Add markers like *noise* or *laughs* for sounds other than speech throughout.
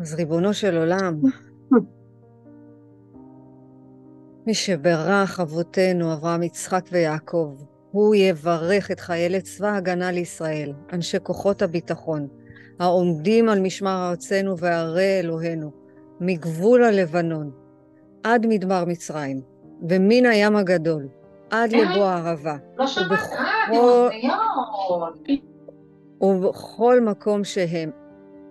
אז ריבונו של עולם, *laughs* מי שברך אבותינו, אברהם, יצחק ויעקב, הוא יברך את חיילי צבא ההגנה לישראל, אנשי כוחות הביטחון, העומדים על משמר ארצנו וערי אלוהינו, מגבול הלבנון עד מדבר מצרים, ומן הים הגדול עד אה? לבוא הערבה, לא שמעת, אה, ובכל- מקום שהם,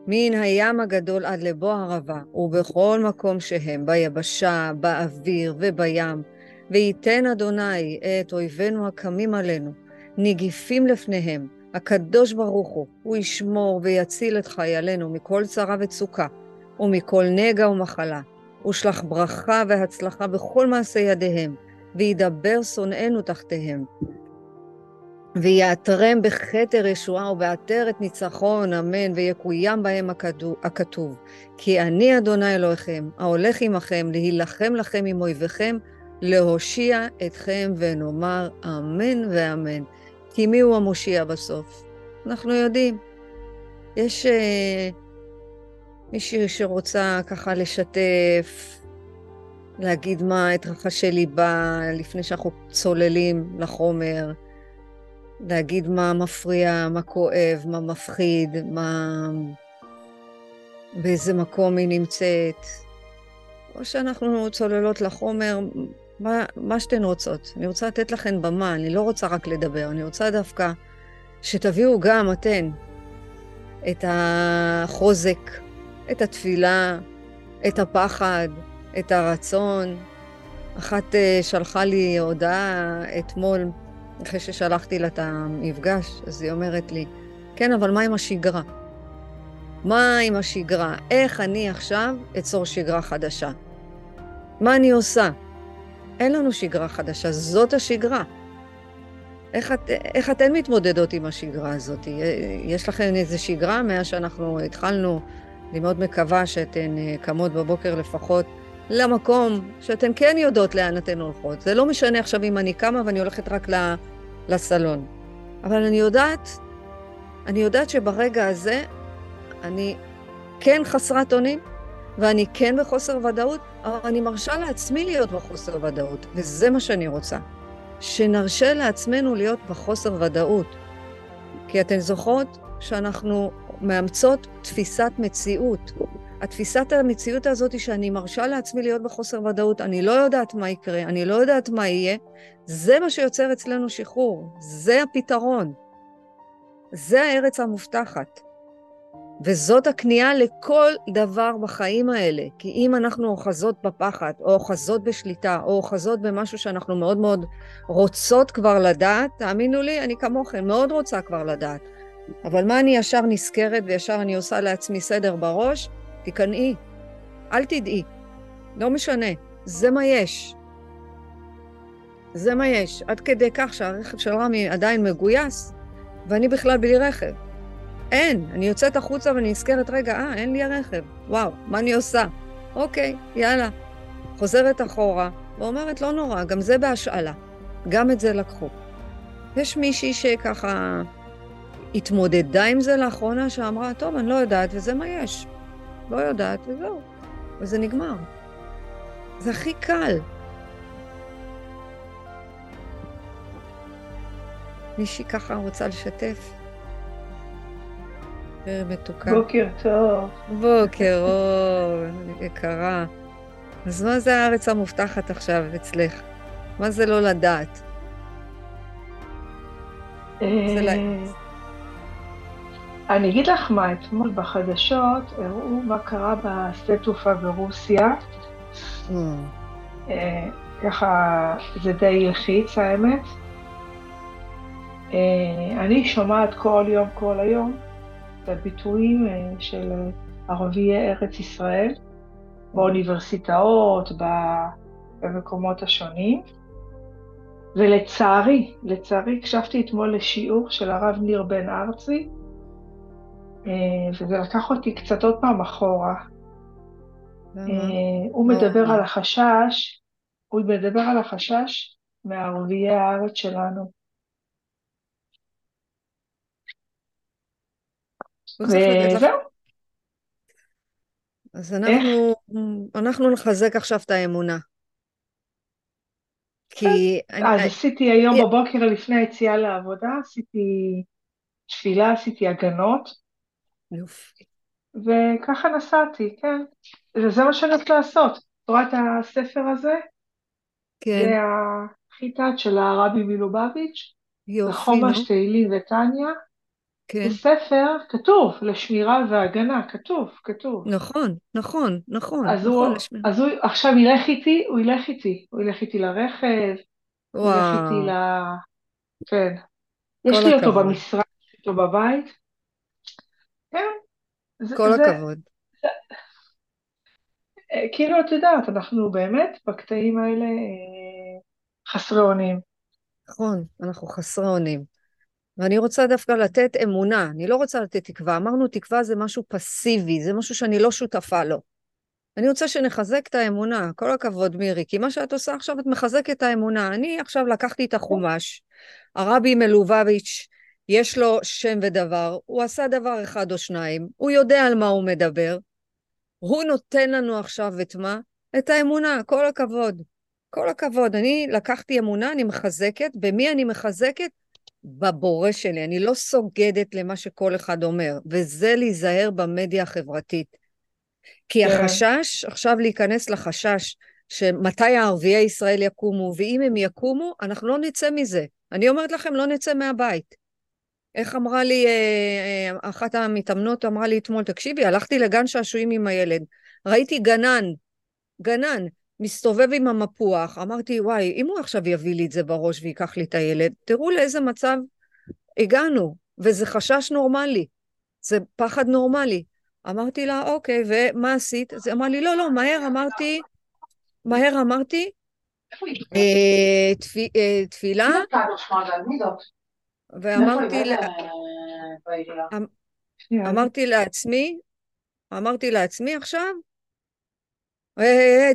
מן הים הגדול עד לבוא הערבה, ובכל מקום שהם, ביבשה, באוויר ובים, וייתן אדוני את אויבינו הקמים עלינו, נגיפים לפניהם, הקדוש ברוך הוא, הוא ישמור ויציל את חיילינו מכל צרה וצוקה, ומכל נגע ומחלה, ושלח ברכה והצלחה בכל מעשה ידיהם, וידבר שונאינו תחתיהם. ויעטרם בכתר ישועה ובעטרת ניצחון, אמן, ויקוים בהם הכתוב. כי אני אדוני אלוהיכם, ההולך עמכם, להילחם לכם עם אויביכם, להושיע אתכם, ונאמר אמן ואמן. כי מי הוא המושיע בסוף? אנחנו יודעים. יש אה, מישהי שרוצה ככה לשתף, להגיד מה את רחשי ליבה לפני שאנחנו צוללים לחומר. להגיד מה מפריע, מה כואב, מה מפחיד, מה... באיזה מקום היא נמצאת. או שאנחנו צוללות לחומר, מה, מה שאתן רוצות. אני רוצה לתת לכן במה, אני לא רוצה רק לדבר, אני רוצה דווקא שתביאו גם אתן את החוזק, את התפילה, את הפחד, את הרצון. אחת אה, שלחה לי הודעה אתמול, אחרי ששלחתי לה את המפגש, אז היא אומרת לי, כן, אבל מה עם השגרה? מה עם השגרה? איך אני עכשיו אצור שגרה חדשה? מה אני עושה? אין לנו שגרה חדשה, זאת השגרה. איך, את, איך אתן מתמודדות עם השגרה הזאת? יש לכם איזו שגרה מאז שאנחנו התחלנו? אני מאוד מקווה שאתן אה, קמות בבוקר לפחות למקום שאתן כן יודעות לאן אתן הולכות. זה לא משנה עכשיו אם אני קמה ואני הולכת רק לסלון. אבל אני יודעת, אני יודעת שברגע הזה אני כן חסרת אונים, ואני כן בחוסר ודאות, אבל אני מרשה לעצמי להיות בחוסר ודאות, וזה מה שאני רוצה. שנרשה לעצמנו להיות בחוסר ודאות. כי אתן זוכרות שאנחנו מאמצות תפיסת מציאות. התפיסת המציאות הזאת היא שאני מרשה לעצמי להיות בחוסר ודאות, אני לא יודעת מה יקרה, אני לא יודעת מה יהיה, זה מה שיוצר אצלנו שחרור, זה הפתרון. זה הארץ המובטחת. וזאת הכניעה לכל דבר בחיים האלה. כי אם אנחנו אוחזות בפחד, או אוחזות בשליטה, או אוחזות במשהו שאנחנו מאוד מאוד רוצות כבר לדעת, תאמינו לי, אני כמוכם, מאוד רוצה כבר לדעת. אבל מה אני ישר נזכרת וישר אני עושה לעצמי סדר בראש? תיכנעי, אל תדעי, לא משנה, זה מה יש. זה מה יש, עד כדי כך שהרכב של רמי עדיין מגויס, ואני בכלל בלי רכב. אין, אני יוצאת החוצה ואני נזכרת, רגע, אה, אין לי הרכב, וואו, מה אני עושה? אוקיי, יאללה. חוזרת אחורה, ואומרת, לא נורא, גם זה בהשאלה. גם את זה לקחו. יש מישהי שככה התמודדה עם זה לאחרונה, שאמרה, טוב, אני לא יודעת, וזה מה יש. לא יודעת, וזהו. וזה נגמר. זה הכי קל. מישהי ככה רוצה לשתף? מתוקה. בוקר טוב. בוקר אור, יקרה. אז מה זה הארץ המובטחת עכשיו אצלך? מה זה לא לדעת? זה ל... אני אגיד לך מה, אתמול בחדשות הראו מה קרה בשדה תעופה ברוסיה. Mm. אה, ככה זה די לחיץ האמת. אה, אני שומעת כל יום, כל היום, את הביטויים אה, של ערביי ארץ ישראל באוניברסיטאות, במקומות השונים. ולצערי, לצערי הקשבתי אתמול לשיעור של הרב ניר בן ארצי, וזה לקח אותי קצת עוד פעם אחורה. הוא מדבר על החשש, הוא מדבר על החשש מערביי הארץ שלנו. וזהו. אז אנחנו, אנחנו נחזק עכשיו את האמונה. כי... אני, אז עשיתי היום בבוקר לפני היציאה לעבודה, עשיתי תפילה, עשיתי הגנות. יופי. וככה נסעתי, כן. וזה מה שאני הולכת לעשות. את רואה את הספר הזה? כן. זה החיטת של הרבי מלובביץ'. יופי, נו. חומש, תהילים וטניה. כן. זה ספר כתוב, לשמירה והגנה, כתוב, כתוב. נכון, נכון, נכון. אז, נכון, הוא, לשמירה. אז הוא עכשיו ילך איתי, הוא ילך איתי. הוא ילך איתי לרכב, הוא ילך איתי ל... כן. יש לי אותו הכבוד. במשרד, יש לי אותו בבית. כן. זה, כל זה, הכבוד. אה, כאילו, את יודעת, אנחנו באמת בקטעים האלה אה, חסרי אונים. נכון, אנחנו חסרי אונים. ואני רוצה דווקא לתת אמונה, אני לא רוצה לתת תקווה. אמרנו, תקווה זה משהו פסיבי, זה משהו שאני לא שותפה לו. אני רוצה שנחזק את האמונה, כל הכבוד מירי, כי מה שאת עושה עכשיו, את מחזקת את האמונה. אני עכשיו לקחתי את החומש, הרבי מלובביץ', יש לו שם ודבר, הוא עשה דבר אחד או שניים, הוא יודע על מה הוא מדבר, הוא נותן לנו עכשיו את מה? את האמונה, כל הכבוד. כל הכבוד. אני לקחתי אמונה, אני מחזקת. במי אני מחזקת? בבורא שלי. אני לא סוגדת למה שכל אחד אומר, וזה להיזהר במדיה החברתית. כי כן. החשש, עכשיו להיכנס לחשש, שמתי הערביי ישראל יקומו, ואם הם יקומו, אנחנו לא נצא מזה. אני אומרת לכם, לא נצא מהבית. איך אמרה לי, אה, אה, אחת המתאמנות אמרה לי אתמול, תקשיבי, הלכתי לגן שעשועים עם הילד, ראיתי גנן, גנן, מסתובב עם המפוח, אמרתי, וואי, אם הוא עכשיו יביא לי את זה בראש ויקח לי את הילד, תראו לאיזה מצב הגענו, וזה חשש נורמלי, זה פחד נורמלי. אמרתי לה, אוקיי, ומה עשית? אז היא אמרה לי, לא, לא, מהר אמרתי, מהר אמרתי, אה, תפי- תפילה, ואמרתי, לה- שנייה, אמרתי לעצמי, אמרתי לעצמי עכשיו,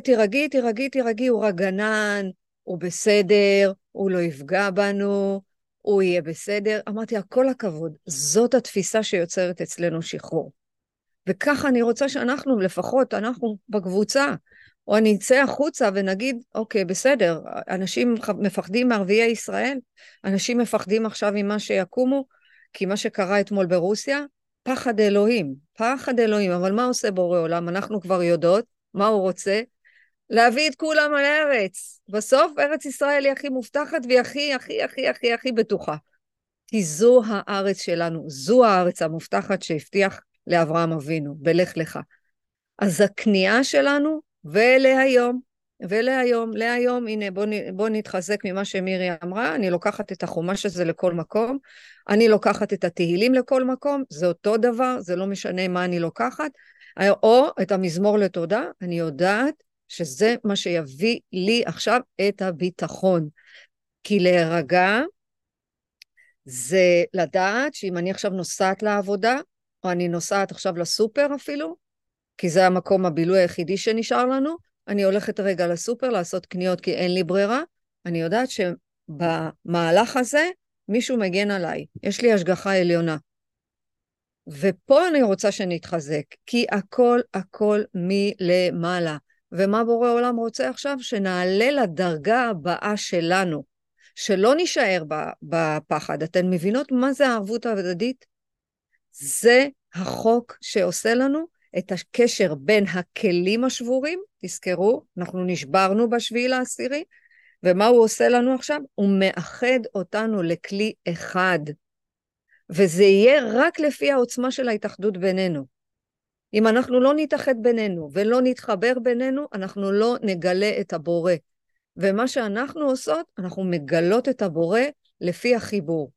תירגעי, תירגעי, תירגעי, הוא רק גנן, הוא בסדר, הוא לא יפגע בנו, הוא יהיה בסדר. אמרתי לה, כל הכבוד, זאת התפיסה שיוצרת אצלנו שחרור. וככה אני רוצה שאנחנו, לפחות אנחנו בקבוצה, או אני אצא החוצה ונגיד, אוקיי, בסדר, אנשים מפחדים מערביי ישראל, אנשים מפחדים עכשיו ממה שיקומו, כי מה שקרה אתמול ברוסיה, פחד אלוהים, פחד אלוהים, אבל מה עושה בורא עולם? אנחנו כבר יודעות מה הוא רוצה? להביא את כולם על הארץ. בסוף ארץ ישראל היא הכי מובטחת והיא הכי, הכי, הכי, הכי, הכי בטוחה. כי זו הארץ שלנו, זו הארץ המובטחת שהבטיח לאברהם אבינו, בלך לך. אז הכניעה שלנו, ולהיום, ולהיום, להיום, הנה בוא, נ- בוא נתחזק ממה שמירי אמרה, אני לוקחת את החומש הזה לכל מקום, אני לוקחת את התהילים לכל מקום, זה אותו דבר, זה לא משנה מה אני לוקחת, או את המזמור לתודה, אני יודעת שזה מה שיביא לי עכשיו את הביטחון. כי להירגע זה לדעת שאם אני עכשיו נוסעת לעבודה, או אני נוסעת עכשיו לסופר אפילו, כי זה המקום הבילוי היחידי שנשאר לנו, אני הולכת רגע לסופר לעשות קניות כי אין לי ברירה, אני יודעת שבמהלך הזה מישהו מגן עליי, יש לי השגחה עליונה. ופה אני רוצה שנתחזק, כי הכל הכל מלמעלה. ומה בורא עולם רוצה עכשיו? שנעלה לדרגה הבאה שלנו, שלא נישאר בפחד. אתן מבינות מה זה הערבות ההדדית? זה החוק שעושה לנו את הקשר בין הכלים השבורים, תזכרו, אנחנו נשברנו בשביעי לעשירי, ומה הוא עושה לנו עכשיו? הוא מאחד אותנו לכלי אחד. וזה יהיה רק לפי העוצמה של ההתאחדות בינינו. אם אנחנו לא נתאחד בינינו ולא נתחבר בינינו, אנחנו לא נגלה את הבורא. ומה שאנחנו עושות, אנחנו מגלות את הבורא לפי החיבור,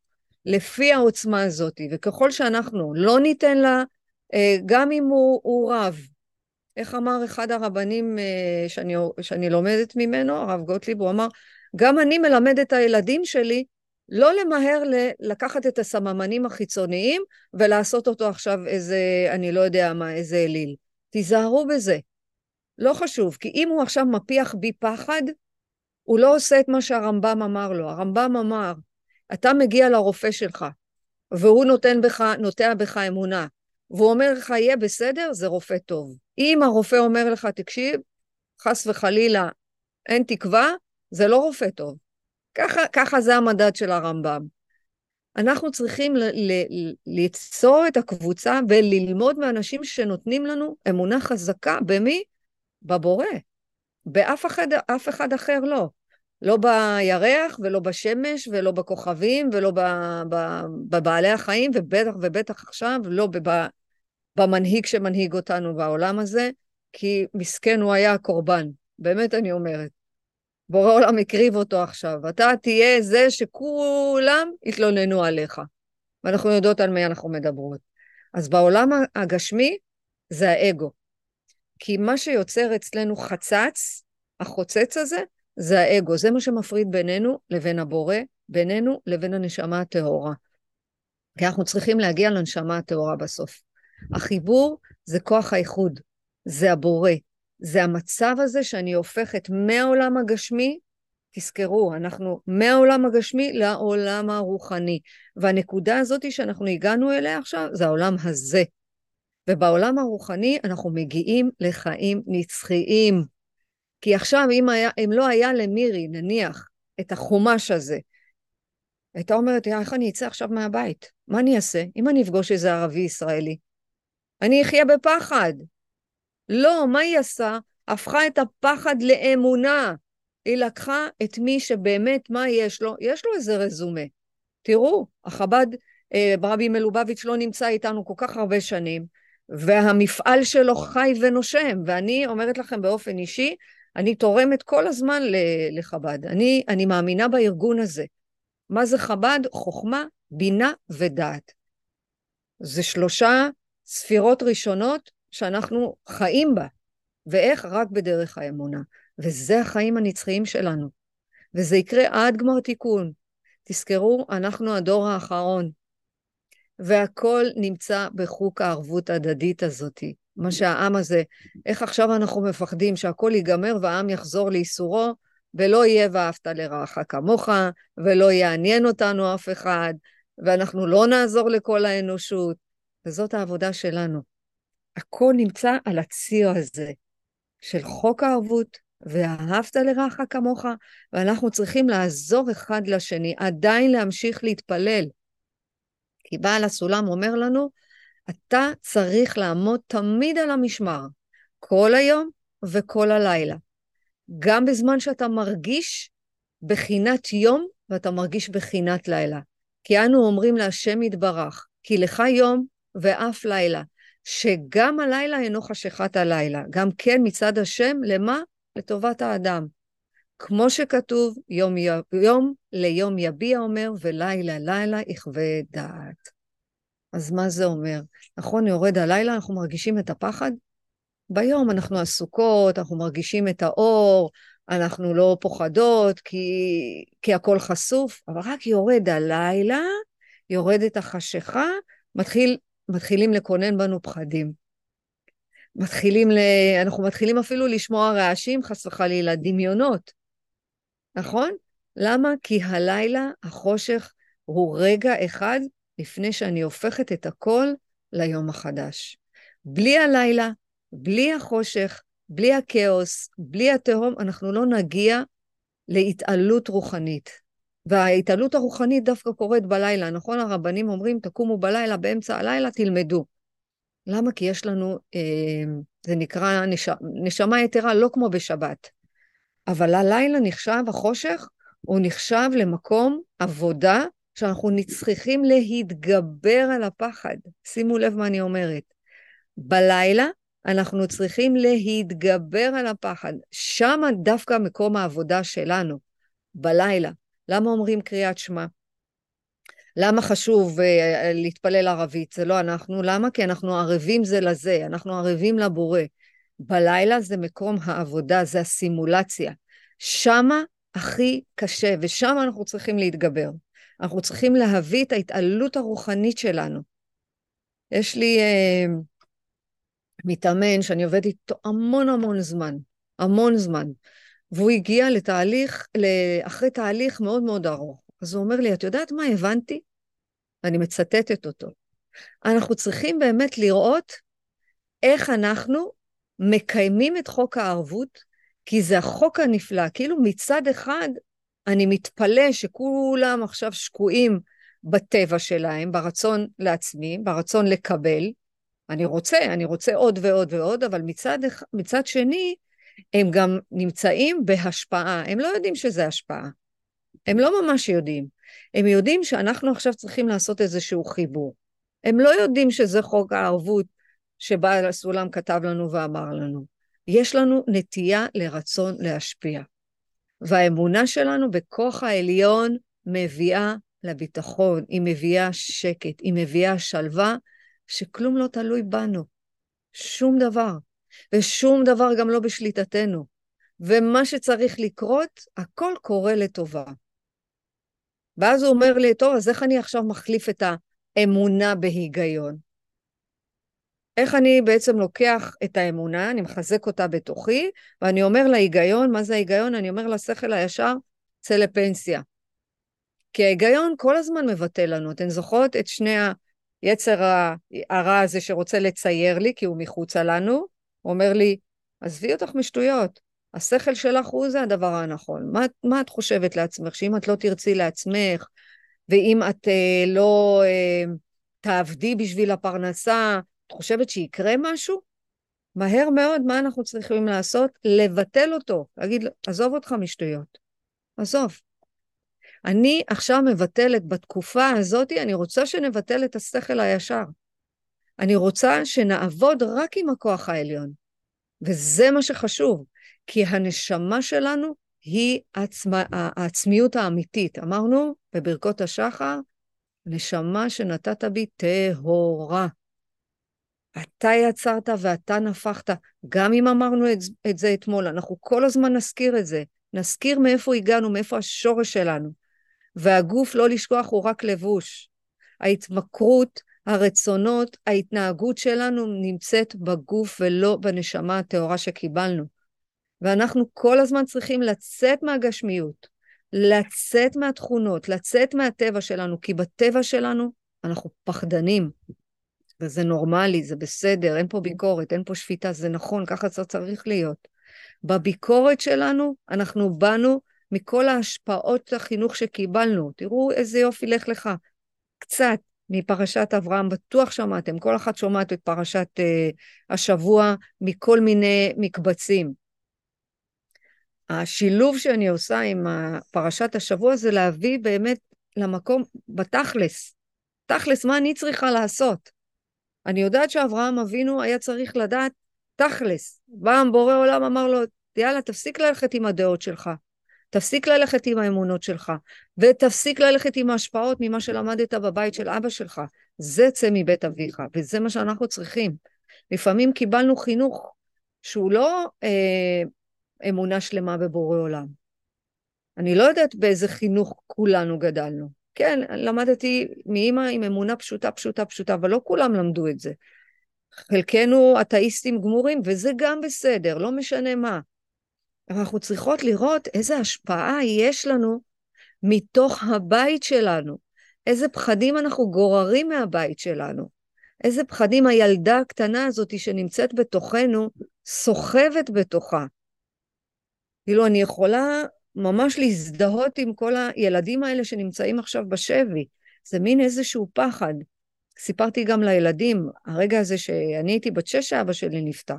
לפי העוצמה הזאת. וככל שאנחנו לא ניתן לה, גם אם הוא, הוא רב, איך אמר אחד הרבנים שאני, שאני לומדת ממנו, הרב גוטליב, הוא אמר, גם אני מלמד את הילדים שלי לא למהר לקחת את הסממנים החיצוניים ולעשות אותו עכשיו איזה, אני לא יודע מה, איזה אליל. תיזהרו בזה. לא חשוב, כי אם הוא עכשיו מפיח בי פחד, הוא לא עושה את מה שהרמב"ם אמר לו. הרמב"ם אמר, אתה מגיע לרופא שלך, והוא נותן בך, נוטע בך אמונה, והוא אומר לך, יהיה בסדר, זה רופא טוב. אם הרופא אומר לך, תקשיב, חס וחלילה, אין תקווה, זה לא רופא טוב. ככה, ככה זה המדד של הרמב"ם. אנחנו צריכים ל- ל- ליצור את הקבוצה וללמוד מאנשים שנותנים לנו אמונה חזקה במי? בבורא. באף אחד, אף אחד אחר לא. לא בירח ולא בשמש ולא בכוכבים ולא בבעלי החיים, ובטח ובטח עכשיו לא בב, במנהיג שמנהיג אותנו בעולם הזה, כי מסכן הוא היה הקורבן, באמת אני אומרת. בורא עולם הקריב אותו עכשיו. אתה תהיה זה שכולם יתלוננו עליך. ואנחנו יודעות על מי אנחנו מדברות. אז בעולם הגשמי זה האגו. כי מה שיוצר אצלנו חצץ, החוצץ הזה, זה האגו. זה מה שמפריד בינינו לבין הבורא, בינינו לבין הנשמה הטהורה. כי אנחנו צריכים להגיע לנשמה הטהורה בסוף. החיבור זה כוח האיחוד, זה הבורא, זה המצב הזה שאני הופכת מהעולם הגשמי, תזכרו, אנחנו מהעולם הגשמי לעולם הרוחני. והנקודה הזאת שאנחנו הגענו אליה עכשיו, זה העולם הזה. ובעולם הרוחני אנחנו מגיעים לחיים נצחיים. כי עכשיו, אם, היה, אם לא היה למירי, נניח, את החומש הזה, הייתה אומרת, איך אני אצא עכשיו מהבית? מה אני אעשה? אם אני אפגוש איזה ערבי ישראלי, אני אחיה בפחד. לא, מה היא עשה? הפכה את הפחד לאמונה. היא לקחה את מי שבאמת, מה יש לו? יש לו איזה רזומה. תראו, החב"ד, אה, רבי מלובביץ' לא נמצא איתנו כל כך הרבה שנים, והמפעל שלו חי ונושם, ואני אומרת לכם באופן אישי, אני תורמת כל הזמן לחב"ד. אני, אני מאמינה בארגון הזה. מה זה חב"ד? חוכמה, בינה ודעת. זה שלושה ספירות ראשונות שאנחנו חיים בה. ואיך? רק בדרך האמונה. וזה החיים הנצחיים שלנו. וזה יקרה עד גמר תיקון. תזכרו, אנחנו הדור האחרון. והכל נמצא בחוק הערבות ההדדית הזאתי. מה שהעם הזה, איך עכשיו אנחנו מפחדים שהכל ייגמר והעם יחזור לייסורו, ולא יהיה ואהבת לרעך כמוך, ולא יעניין אותנו אף אחד, ואנחנו לא נעזור לכל האנושות. וזאת העבודה שלנו. הכל נמצא על הציר הזה של חוק הערבות ואהבת לרעך כמוך, ואנחנו צריכים לעזור אחד לשני, עדיין להמשיך להתפלל. כי בעל הסולם אומר לנו, אתה צריך לעמוד תמיד על המשמר, כל היום וכל הלילה. גם בזמן שאתה מרגיש בחינת יום ואתה מרגיש בחינת לילה. כי אנו אומרים להשם יתברך, כי לך יום ואף לילה, שגם הלילה אינו חשכת הלילה, גם כן מצד השם, למה? לטובת האדם. כמו שכתוב, יום, יום ליום יביע אומר, ולילה לילה יכווה דעת. אז מה זה אומר? נכון, יורד הלילה, אנחנו מרגישים את הפחד? ביום אנחנו עסוקות, אנחנו מרגישים את האור, אנחנו לא פוחדות כי, כי הכל חשוף, אבל רק יורד הלילה, יורדת החשיכה, מתחיל מתחילים לקונן בנו פחדים. מתחילים ל... אנחנו מתחילים אפילו לשמוע רעשים, חס וחלילה, דמיונות. נכון? למה? כי הלילה, החושך, הוא רגע אחד לפני שאני הופכת את הכל ליום החדש. בלי הלילה, בלי החושך, בלי הכאוס, בלי התהום, אנחנו לא נגיע להתעלות רוחנית. וההתעלות הרוחנית דווקא קורית בלילה, נכון? הרבנים אומרים, תקומו בלילה, באמצע הלילה תלמדו. למה? כי יש לנו, אה, זה נקרא נש... נשמה יתרה, לא כמו בשבת. אבל הלילה נחשב, החושך, הוא נחשב למקום עבודה שאנחנו צריכים להתגבר על הפחד. שימו לב מה אני אומרת. בלילה אנחנו צריכים להתגבר על הפחד. שם דווקא מקום העבודה שלנו, בלילה. למה אומרים קריאת שמע? למה חשוב uh, להתפלל ערבית? זה לא אנחנו. למה? כי אנחנו ערבים זה לזה, אנחנו ערבים לבורא. בלילה זה מקום העבודה, זה הסימולציה. שמה הכי קשה, ושם אנחנו צריכים להתגבר. אנחנו צריכים להביא את ההתעלות הרוחנית שלנו. יש לי uh, מתאמן שאני עובדת איתו המון המון זמן, המון זמן. והוא הגיע לתהליך, אחרי תהליך מאוד מאוד ארוך. אז הוא אומר לי, את יודעת מה הבנתי? ואני מצטטת אותו. אנחנו צריכים באמת לראות איך אנחנו מקיימים את חוק הערבות, כי זה החוק הנפלא. כאילו מצד אחד, אני מתפלא שכולם עכשיו שקועים בטבע שלהם, ברצון לעצמי, ברצון לקבל. אני רוצה, אני רוצה עוד ועוד ועוד, אבל מצד, מצד שני, הם גם נמצאים בהשפעה. הם לא יודעים שזה השפעה. הם לא ממש יודעים. הם יודעים שאנחנו עכשיו צריכים לעשות איזשהו חיבור. הם לא יודעים שזה חוק הערבות שבעל הסולם כתב לנו ואמר לנו. יש לנו נטייה לרצון להשפיע. והאמונה שלנו בכוח העליון מביאה לביטחון, היא מביאה שקט, היא מביאה שלווה, שכלום לא תלוי בנו. שום דבר. ושום דבר גם לא בשליטתנו. ומה שצריך לקרות, הכל קורה לטובה. ואז הוא אומר לי, טוב, אז איך אני עכשיו מחליף את האמונה בהיגיון? איך אני בעצם לוקח את האמונה, אני מחזק אותה בתוכי, ואני אומר להיגיון, מה זה ההיגיון? אני אומר לשכל הישר, צא לפנסיה. כי ההיגיון כל הזמן מבטא לנו. אתן זוכרות את שני היצר הרע הזה שרוצה לצייר לי, כי הוא מחוצה לנו? הוא אומר לי, עזבי אותך משטויות, השכל שלך הוא זה הדבר הנכון. מה, מה את חושבת לעצמך? שאם את לא תרצי לעצמך, ואם את אה, לא אה, תעבדי בשביל הפרנסה, את חושבת שיקרה משהו? מהר מאוד, מה אנחנו צריכים לעשות? לבטל אותו. להגיד, עזוב אותך משטויות. עזוב. אני עכשיו מבטלת, בתקופה הזאת, אני רוצה שנבטל את השכל הישר. אני רוצה שנעבוד רק עם הכוח העליון. וזה מה שחשוב, כי הנשמה שלנו היא עצמה, העצמיות האמיתית. אמרנו בברכות השחר, נשמה שנתת בי טהורה. אתה יצרת ואתה נפחת. גם אם אמרנו את, את זה אתמול, אנחנו כל הזמן נזכיר את זה. נזכיר מאיפה הגענו, מאיפה השורש שלנו. והגוף, לא לשכוח, הוא רק לבוש. ההתמכרות, הרצונות, ההתנהגות שלנו נמצאת בגוף ולא בנשמה הטהורה שקיבלנו. ואנחנו כל הזמן צריכים לצאת מהגשמיות, לצאת מהתכונות, לצאת מהטבע שלנו, כי בטבע שלנו אנחנו פחדנים. וזה נורמלי, זה בסדר, אין פה ביקורת, אין פה שפיטה, זה נכון, ככה זה צריך להיות. בביקורת שלנו, אנחנו באנו מכל ההשפעות החינוך שקיבלנו. תראו איזה יופי, לך לך. קצת מפרשת אברהם, בטוח שמעתם, כל אחת שומעת את פרשת uh, השבוע מכל מיני מקבצים. השילוב שאני עושה עם פרשת השבוע זה להביא באמת למקום, בתכלס. תכלס, מה אני צריכה לעשות? אני יודעת שאברהם אבינו היה צריך לדעת תכלס. בא בורא עולם אמר לו, יאללה, תפסיק ללכת עם הדעות שלך. תפסיק ללכת עם האמונות שלך, ותפסיק ללכת עם ההשפעות ממה שלמדת בבית של אבא שלך. זה צא מבית אביך, וזה מה שאנחנו צריכים. לפעמים קיבלנו חינוך שהוא לא אה, אמונה שלמה בבורא עולם. אני לא יודעת באיזה חינוך כולנו גדלנו. כן, למדתי מאימא עם אמונה פשוטה, פשוטה, פשוטה, אבל לא כולם למדו את זה. חלקנו אתאיסטים גמורים, וזה גם בסדר, לא משנה מה. אבל אנחנו צריכות לראות איזה השפעה יש לנו מתוך הבית שלנו, איזה פחדים אנחנו גוררים מהבית שלנו, איזה פחדים הילדה הקטנה הזאת שנמצאת בתוכנו סוחבת בתוכה. כאילו, אני יכולה ממש להזדהות עם כל הילדים האלה שנמצאים עכשיו בשבי. זה מין איזשהו פחד. סיפרתי גם לילדים, הרגע הזה שאני הייתי בת שש, שאבא שלי נפטר.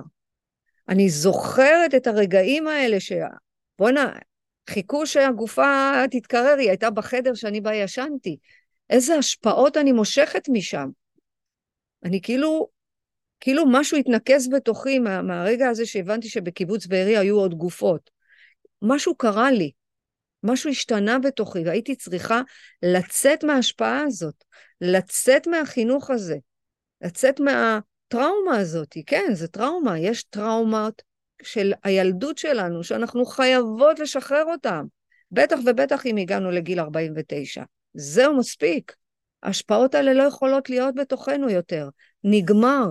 אני זוכרת את הרגעים האלה ש... בואנה, חיכו שהגופה תתקרר, היא הייתה בחדר שאני בה ישנתי. איזה השפעות אני מושכת משם. אני כאילו, כאילו משהו התנקז בתוכי מה, מהרגע הזה שהבנתי שבקיבוץ בארי היו עוד גופות. משהו קרה לי, משהו השתנה בתוכי, והייתי צריכה לצאת מההשפעה הזאת, לצאת מהחינוך הזה, לצאת מהטראומה הזאת. כן, זה טראומה, יש טראומות של הילדות שלנו, שאנחנו חייבות לשחרר אותן. בטח ובטח אם הגענו לגיל 49. זהו מספיק. ההשפעות האלה לא יכולות להיות בתוכנו יותר. נגמר.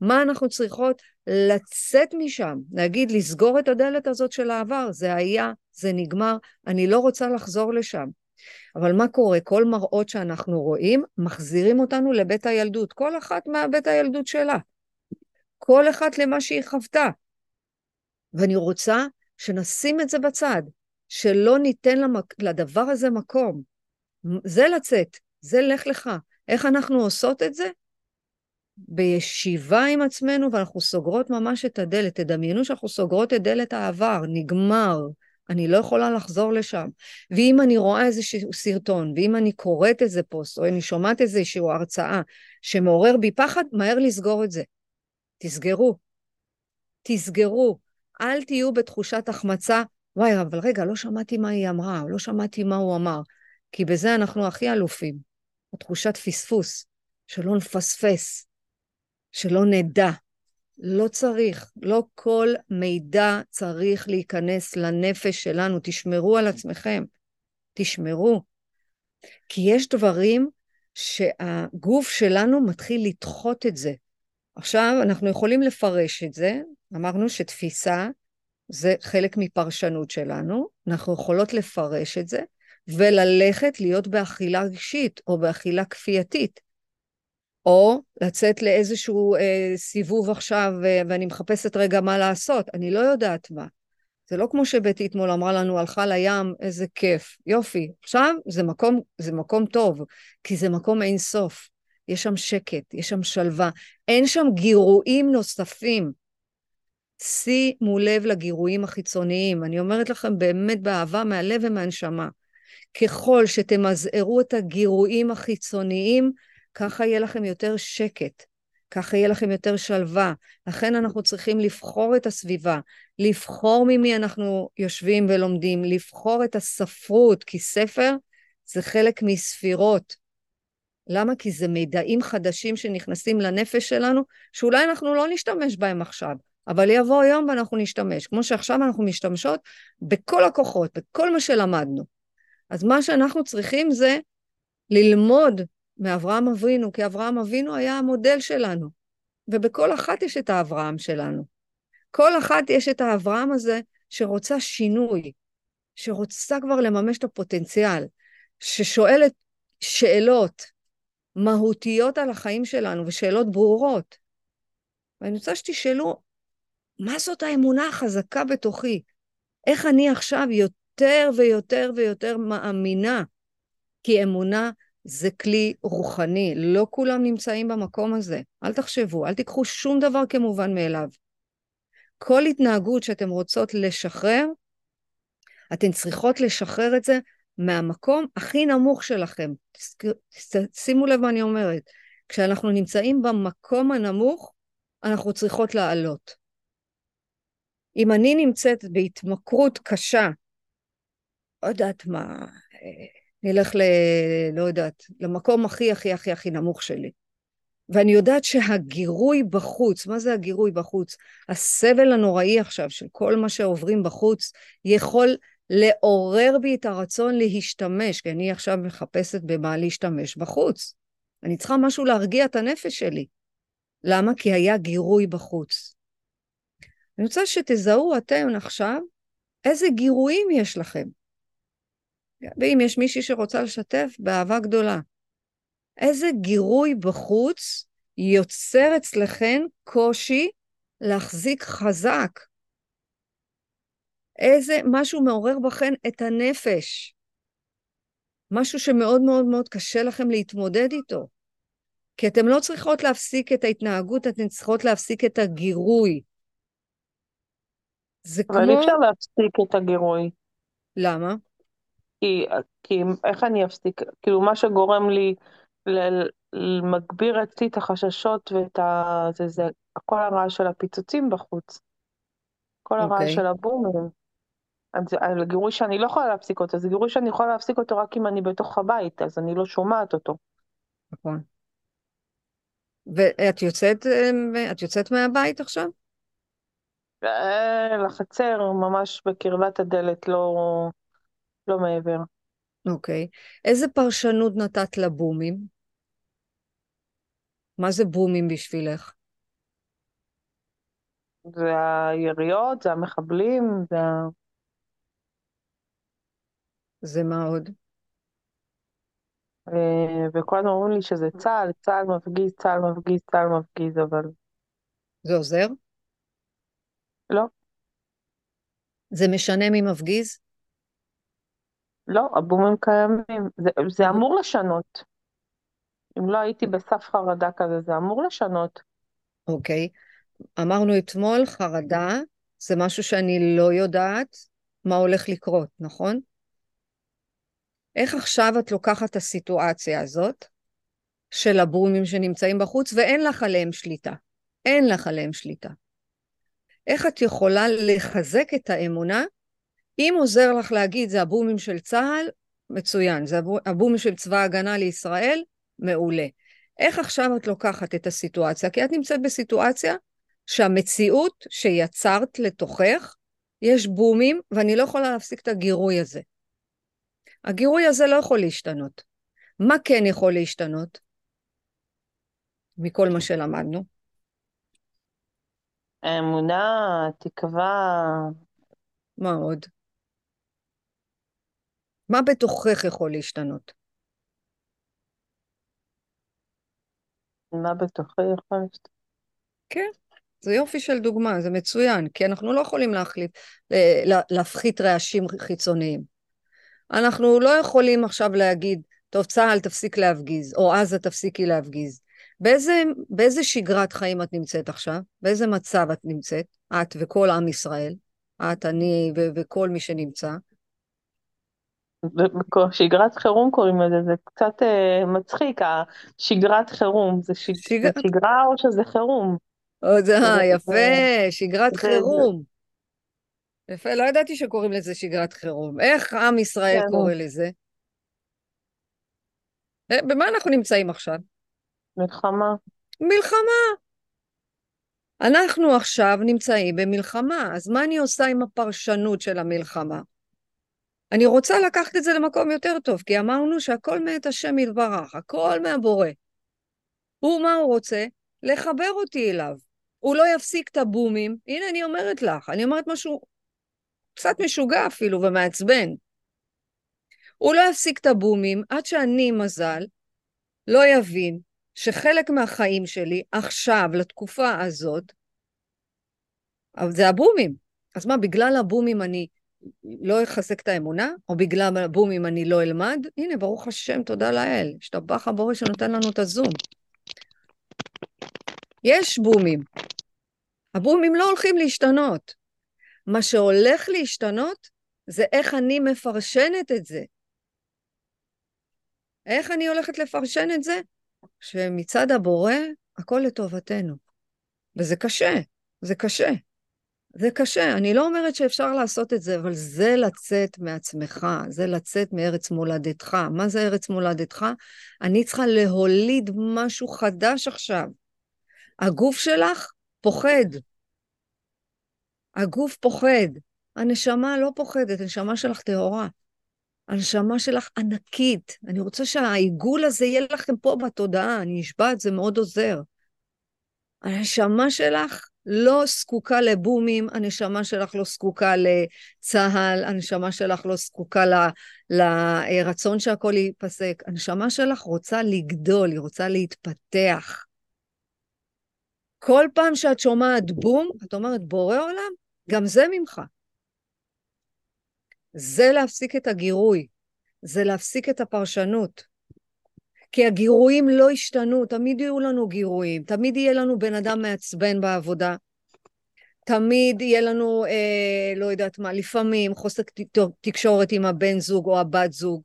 מה אנחנו צריכות? לצאת משם, להגיד, לסגור את הדלת הזאת של העבר, זה היה, זה נגמר, אני לא רוצה לחזור לשם. אבל מה קורה? כל מראות שאנחנו רואים, מחזירים אותנו לבית הילדות. כל אחת מהבית הילדות שלה. כל אחת למה שהיא חוותה. ואני רוצה שנשים את זה בצד, שלא ניתן למק... לדבר הזה מקום. זה לצאת, זה לך לך. איך אנחנו עושות את זה? בישיבה עם עצמנו ואנחנו סוגרות ממש את הדלת. תדמיינו שאנחנו סוגרות את דלת העבר, נגמר. אני לא יכולה לחזור לשם. ואם אני רואה איזשהו סרטון, ואם אני קוראת איזה פוסט, או אני שומעת איזושהי הרצאה שמעורר בי פחד, מהר לסגור את זה. תסגרו. תסגרו. אל תהיו בתחושת החמצה, וואי, אבל רגע, לא שמעתי מה היא אמרה, או לא שמעתי מה הוא אמר. כי בזה אנחנו הכי אלופים. בתחושת פספוס, שלא נפספס, שלא נדע. לא צריך, לא כל מידע צריך להיכנס לנפש שלנו. תשמרו על עצמכם, תשמרו. כי יש דברים שהגוף שלנו מתחיל לדחות את זה. עכשיו, אנחנו יכולים לפרש את זה, אמרנו שתפיסה זה חלק מפרשנות שלנו, אנחנו יכולות לפרש את זה, וללכת להיות באכילה רגשית או באכילה כפייתית. או לצאת לאיזשהו אה, סיבוב עכשיו אה, ואני מחפשת רגע מה לעשות, אני לא יודעת מה. זה לא כמו שבטי אתמול אמרה לנו, הלכה לים, איזה כיף. יופי, עכשיו זה מקום, זה מקום טוב, כי זה מקום אין סוף. יש שם שקט, יש שם שלווה, אין שם גירויים נוספים. שימו לב לגירויים החיצוניים, אני אומרת לכם באמת באהבה מהלב ומהנשמה. ככל שתמזערו את הגירויים החיצוניים, ככה יהיה לכם יותר שקט, ככה יהיה לכם יותר שלווה. לכן אנחנו צריכים לבחור את הסביבה, לבחור ממי אנחנו יושבים ולומדים, לבחור את הספרות, כי ספר זה חלק מספירות. למה? כי זה מידעים חדשים שנכנסים לנפש שלנו, שאולי אנחנו לא נשתמש בהם עכשיו, אבל יבוא יום ואנחנו נשתמש, כמו שעכשיו אנחנו משתמשות בכל הכוחות, בכל מה שלמדנו. אז מה שאנחנו צריכים זה ללמוד מאברהם אבינו, כי אברהם אבינו היה המודל שלנו, ובכל אחת יש את האברהם שלנו. כל אחת יש את האברהם הזה שרוצה שינוי, שרוצה כבר לממש את הפוטנציאל, ששואלת שאלות מהותיות על החיים שלנו ושאלות ברורות. ואני רוצה שתשאלו, מה זאת האמונה החזקה בתוכי? איך אני עכשיו יותר ויותר ויותר מאמינה? כי אמונה זה כלי רוחני, לא כולם נמצאים במקום הזה. אל תחשבו, אל תיקחו שום דבר כמובן מאליו. כל התנהגות שאתן רוצות לשחרר, אתן צריכות לשחרר את זה מהמקום הכי נמוך שלכם. שימו לב מה אני אומרת. כשאנחנו נמצאים במקום הנמוך, אנחנו צריכות לעלות. אם אני נמצאת בהתמכרות קשה, לא יודעת מה, נלך ל... לא יודעת, למקום הכי הכי הכי הכי נמוך שלי. ואני יודעת שהגירוי בחוץ, מה זה הגירוי בחוץ? הסבל הנוראי עכשיו של כל מה שעוברים בחוץ, יכול לעורר בי את הרצון להשתמש, כי אני עכשיו מחפשת במה להשתמש בחוץ. אני צריכה משהו להרגיע את הנפש שלי. למה? כי היה גירוי בחוץ. אני רוצה שתזהו אתם עכשיו איזה גירויים יש לכם. ואם יש מישהי שרוצה לשתף, באהבה גדולה. איזה גירוי בחוץ יוצר אצלכם קושי להחזיק חזק. איזה משהו מעורר בכם את הנפש. משהו שמאוד מאוד מאוד קשה לכם להתמודד איתו. כי אתן לא צריכות להפסיק את ההתנהגות, אתן צריכות להפסיק את הגירוי. זה אבל כמו... אבל אי אפשר להפסיק את הגירוי. למה? כי, כי איך אני אפסיק, כאילו מה שגורם לי, מגביר אצלי את החששות ואת ה... זה, זה כל הרעש של הפיצוצים בחוץ. כל הרעש okay. אוקיי. של הבומים. אז גירוי שאני לא יכולה להפסיק אותו, זה גירוי שאני יכולה להפסיק אותו רק אם אני בתוך הבית, אז אני לא שומעת אותו. נכון. ואת יוצאת, אה, את יוצאת מהבית עכשיו? אה, לחצר, ממש בקרבת הדלת, לא, לא מעבר. אוקיי. איזה פרשנות נתת לבומים? מה זה בומים בשבילך? זה היריות, זה המחבלים, זה... זה מה עוד? אה, וכל הזמן אומרים לי שזה צה"ל, צה"ל מפגיז, צה"ל מפגיז, צה"ל מפגיז, אבל זה עוזר? לא, זה משנה מי מפגיז? לא, הבומים קיימים. זה, זה אמור לשנות. אם לא הייתי בסף חרדה כזה, זה אמור לשנות. אוקיי. אמרנו אתמול, חרדה זה משהו שאני לא יודעת מה הולך לקרות, נכון? איך עכשיו את לוקחת את הסיטואציה הזאת של הבומים שנמצאים בחוץ ואין לך עליהם שליטה? אין לך עליהם שליטה. איך את יכולה לחזק את האמונה? אם עוזר לך להגיד זה הבומים של צה"ל, מצוין. זה הבומים של צבא ההגנה לישראל, מעולה. איך עכשיו את לוקחת את הסיטואציה? כי את נמצאת בסיטואציה שהמציאות שיצרת לתוכך, יש בומים, ואני לא יכולה להפסיק את הגירוי הזה. הגירוי הזה לא יכול להשתנות. מה כן יכול להשתנות? מכל מה שלמדנו. האמונה, תקווה. מה עוד? מה בתוכך יכול להשתנות? מה בתוכי יכול להשתנות? כן, זה יופי של דוגמה, זה מצוין, כי אנחנו לא יכולים להחליף, להפחית רעשים חיצוניים. אנחנו לא יכולים עכשיו להגיד, טוב, צה"ל תפסיק להפגיז, או עזה תפסיקי להפגיז. באיזה, באיזה שגרת חיים את נמצאת עכשיו? באיזה מצב את נמצאת? את וכל עם ישראל? את, אני ו- וכל מי שנמצא? שגרת חירום קוראים לזה, זה קצת אה, מצחיק, השגרת חירום, זה. שג... זה שגרה או שזה חירום? או זה, זה יפה, זה... שגרת זה... חירום. יפה, לא ידעתי שקוראים לזה שגרת חירום. איך עם ישראל כן. קורא לזה? אה, במה אנחנו נמצאים עכשיו? מלחמה. מלחמה. אנחנו עכשיו נמצאים במלחמה, אז מה אני עושה עם הפרשנות של המלחמה? אני רוצה לקחת את זה למקום יותר טוב, כי אמרנו שהכל מאת השם יתברך, הכל מהבורא. הוא, מה הוא רוצה? לחבר אותי אליו. הוא לא יפסיק את הבומים. הנה, אני אומרת לך, אני אומרת משהו קצת משוגע אפילו ומעצבן. הוא לא יפסיק את הבומים עד שאני, מזל, לא יבין שחלק מהחיים שלי עכשיו, לתקופה הזאת, זה הבומים. אז מה, בגלל הבומים אני לא אחזק את האמונה, או בגלל הבומים אני לא אלמד? הנה, ברוך השם, תודה לאל. השתבח הבורא שנותן לנו את הזום. יש בומים. הבומים לא הולכים להשתנות. מה שהולך להשתנות זה איך אני מפרשנת את זה. איך אני הולכת לפרשן את זה? שמצד הבורא הכל לטובתנו. וזה קשה, זה קשה. זה קשה, אני לא אומרת שאפשר לעשות את זה, אבל זה לצאת מעצמך, זה לצאת מארץ מולדתך. מה זה ארץ מולדתך? אני צריכה להוליד משהו חדש עכשיו. הגוף שלך פוחד. הגוף פוחד. הנשמה לא פוחדת, הנשמה שלך טהורה. הנשמה שלך ענקית. אני רוצה שהעיגול הזה יהיה לכם פה בתודעה, אני נשבעת, זה מאוד עוזר. הנשמה שלך לא זקוקה לבומים, הנשמה שלך לא זקוקה לצה"ל, הנשמה שלך לא זקוקה ל, לרצון שהכל ייפסק. הנשמה שלך רוצה לגדול, היא רוצה להתפתח. כל פעם שאת שומעת בום, את אומרת, בורא עולם, גם זה ממך. זה להפסיק את הגירוי, זה להפסיק את הפרשנות. כי הגירויים לא השתנו, תמיד יהיו לנו גירויים, תמיד יהיה לנו בן אדם מעצבן בעבודה, תמיד יהיה לנו, אה, לא יודעת מה, לפעמים חוסר תקשורת עם הבן זוג או הבת זוג,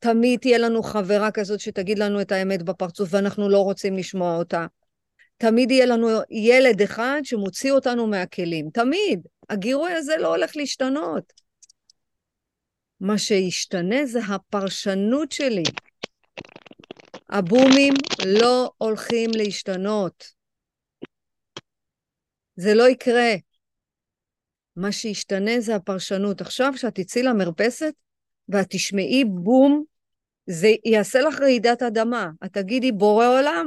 תמיד תהיה לנו חברה כזאת שתגיד לנו את האמת בפרצוף ואנחנו לא רוצים לשמוע אותה. תמיד יהיה לנו ילד אחד שמוציא אותנו מהכלים, תמיד. הגירוי הזה לא הולך להשתנות. מה שישתנה זה הפרשנות שלי. הבומים לא הולכים להשתנות. זה לא יקרה. מה שישתנה זה הפרשנות. עכשיו, כשאת תצאי למרפסת ואת תשמעי בום, זה יעשה לך רעידת אדמה. את תגידי, בורא עולם,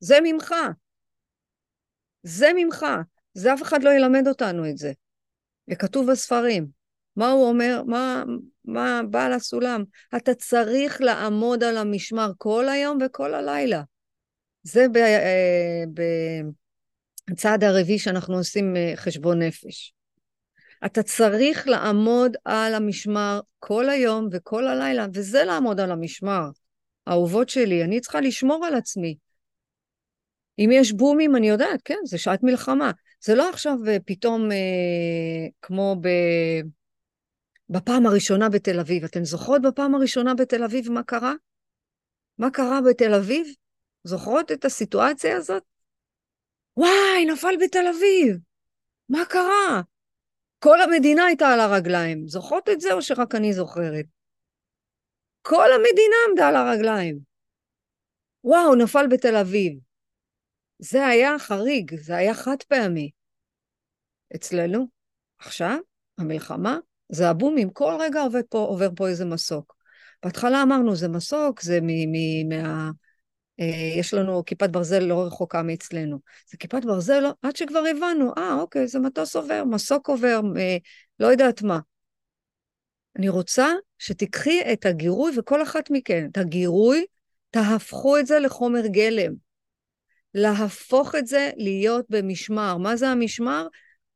זה ממך. זה ממך. זה אף אחד לא ילמד אותנו את זה. זה כתוב בספרים. מה הוא אומר? מה, מה בעל הסולם? אתה צריך לעמוד על המשמר כל היום וכל הלילה. זה אה, בצעד הרביעי שאנחנו עושים אה, חשבון נפש. אתה צריך לעמוד על המשמר כל היום וכל הלילה, וזה לעמוד על המשמר. אהובות שלי, אני צריכה לשמור על עצמי. אם יש בומים, אני יודעת, כן, זה שעת מלחמה. זה לא עכשיו אה, פתאום אה, כמו ב... בפעם הראשונה בתל אביב. אתן זוכרות בפעם הראשונה בתל אביב מה קרה? מה קרה בתל אביב? זוכרות את הסיטואציה הזאת? וואי, נפל בתל אביב! מה קרה? כל המדינה הייתה על הרגליים. זוכרות את זה או שרק אני זוכרת? כל המדינה עמדה על הרגליים. וואו, נפל בתל אביב. זה היה חריג, זה היה חד פעמי. אצלנו, עכשיו, המלחמה, זה הבומים, כל רגע עובד פה, עובר פה איזה מסוק. בהתחלה אמרנו, זה מסוק, זה מ, מ, מה... אה, יש לנו כיפת ברזל לא רחוקה מאצלנו. זה כיפת ברזל, לא, עד שכבר הבנו, אה, אוקיי, זה מטוס עובר, מסוק עובר, אה, לא יודעת מה. אני רוצה שתיקחי את הגירוי, וכל אחת מכן, את הגירוי, תהפכו את זה לחומר גלם. להפוך את זה להיות במשמר. מה זה המשמר?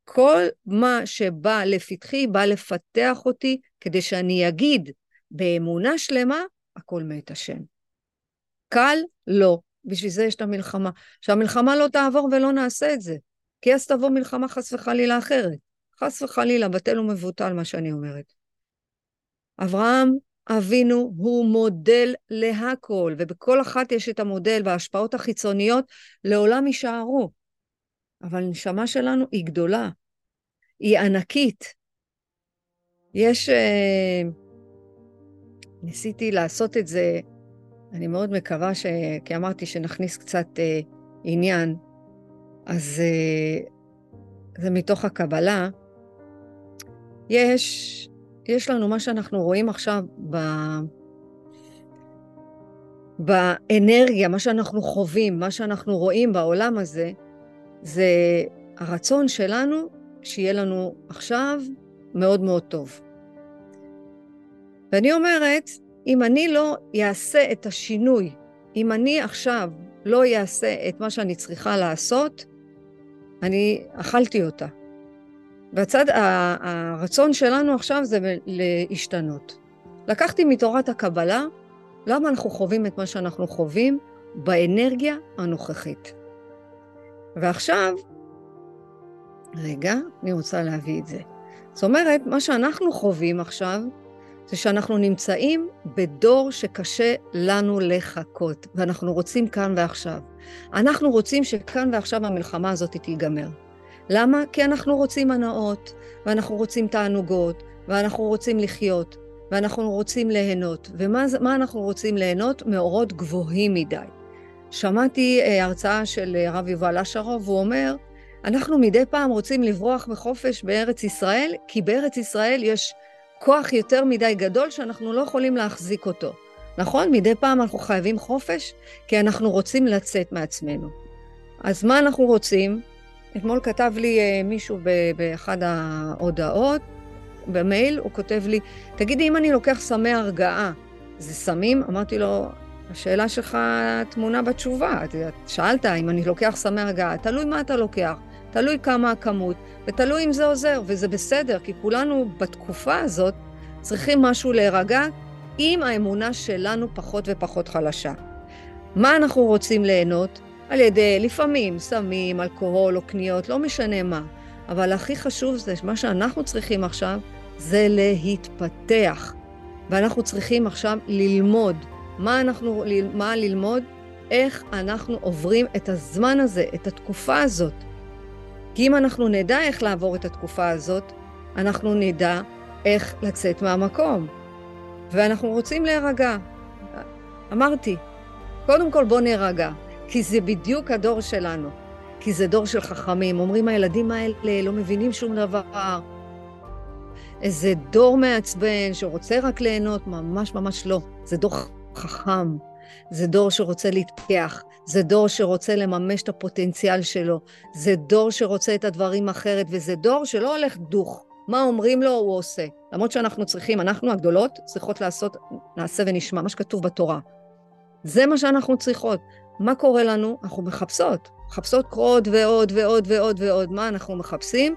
כל מה שבא לפתחי, בא לפתח אותי, כדי שאני אגיד באמונה שלמה, הכל מאת השם. קל? לא. בשביל זה יש את המלחמה. שהמלחמה לא תעבור ולא נעשה את זה. כי אז תבוא מלחמה חס וחלילה אחרת. חס וחלילה, בטל ומבוטל מה שאני אומרת. אברהם אבינו הוא מודל להכל, ובכל אחת יש את המודל וההשפעות החיצוניות לעולם יישארו. אבל הנשמה שלנו היא גדולה, היא ענקית. יש... אה, ניסיתי לעשות את זה, אני מאוד מקווה ש... כי אמרתי שנכניס קצת אה, עניין, אז אה, זה מתוך הקבלה. יש יש לנו מה שאנחנו רואים עכשיו ב... באנרגיה, מה שאנחנו חווים, מה שאנחנו רואים בעולם הזה, זה הרצון שלנו שיהיה לנו עכשיו מאוד מאוד טוב. ואני אומרת, אם אני לא אעשה את השינוי, אם אני עכשיו לא אעשה את מה שאני צריכה לעשות, אני אכלתי אותה. והצד, הרצון שלנו עכשיו זה להשתנות. לקחתי מתורת הקבלה למה אנחנו חווים את מה שאנחנו חווים באנרגיה הנוכחית. ועכשיו, רגע, אני רוצה להביא את זה. זאת אומרת, מה שאנחנו חווים עכשיו, זה שאנחנו נמצאים בדור שקשה לנו לחכות, ואנחנו רוצים כאן ועכשיו. אנחנו רוצים שכאן ועכשיו המלחמה הזאת תיגמר. למה? כי אנחנו רוצים הנאות, ואנחנו רוצים תענוגות, ואנחנו רוצים לחיות, ואנחנו רוצים ליהנות. ומה אנחנו רוצים ליהנות? מאורות גבוהים מדי. שמעתי אה, הרצאה של אה, הרב יובל אשרוב, והוא אומר, אנחנו מדי פעם רוצים לברוח בחופש בארץ ישראל, כי בארץ ישראל יש כוח יותר מדי גדול שאנחנו לא יכולים להחזיק אותו. נכון? מדי פעם אנחנו חייבים חופש, כי אנחנו רוצים לצאת מעצמנו. אז מה אנחנו רוצים? אתמול כתב לי אה, מישהו באחד ההודעות, במייל, הוא כותב לי, תגידי, אם אני לוקח סמי הרגעה, זה סמים? אמרתי לו, השאלה שלך טמונה בתשובה. שאלת אם אני לוקח סמי הרגעה, תלוי מה אתה לוקח, תלוי כמה הכמות, ותלוי אם זה עוזר, וזה בסדר, כי כולנו בתקופה הזאת צריכים משהו להירגע, אם האמונה שלנו פחות ופחות חלשה. מה אנחנו רוצים ליהנות? על ידי לפעמים סמים, אלכוהול או קניות, לא משנה מה. אבל הכי חשוב זה, מה שאנחנו צריכים עכשיו זה להתפתח. ואנחנו צריכים עכשיו ללמוד. מה אנחנו, מה ללמוד? איך אנחנו עוברים את הזמן הזה, את התקופה הזאת. כי אם אנחנו נדע איך לעבור את התקופה הזאת, אנחנו נדע איך לצאת מהמקום. ואנחנו רוצים להירגע. אמרתי, קודם כל בוא נירגע. כי זה בדיוק הדור שלנו. כי זה דור של חכמים. אומרים, הילדים האלה לא מבינים שום דבר. איזה דור מעצבן שרוצה רק ליהנות, ממש ממש לא. זה דור חכם. זה דור שרוצה להתפתח. זה דור שרוצה לממש את הפוטנציאל שלו. זה דור שרוצה את הדברים אחרת, וזה דור שלא הולך דוך. מה אומרים לו, הוא עושה. למרות שאנחנו צריכים, אנחנו הגדולות, צריכות לעשות נעשה ונשמע, מה שכתוב בתורה. זה מה שאנחנו צריכות. מה קורה לנו? אנחנו מחפשות. מחפשות עוד ועוד ועוד ועוד ועוד. מה אנחנו מחפשים?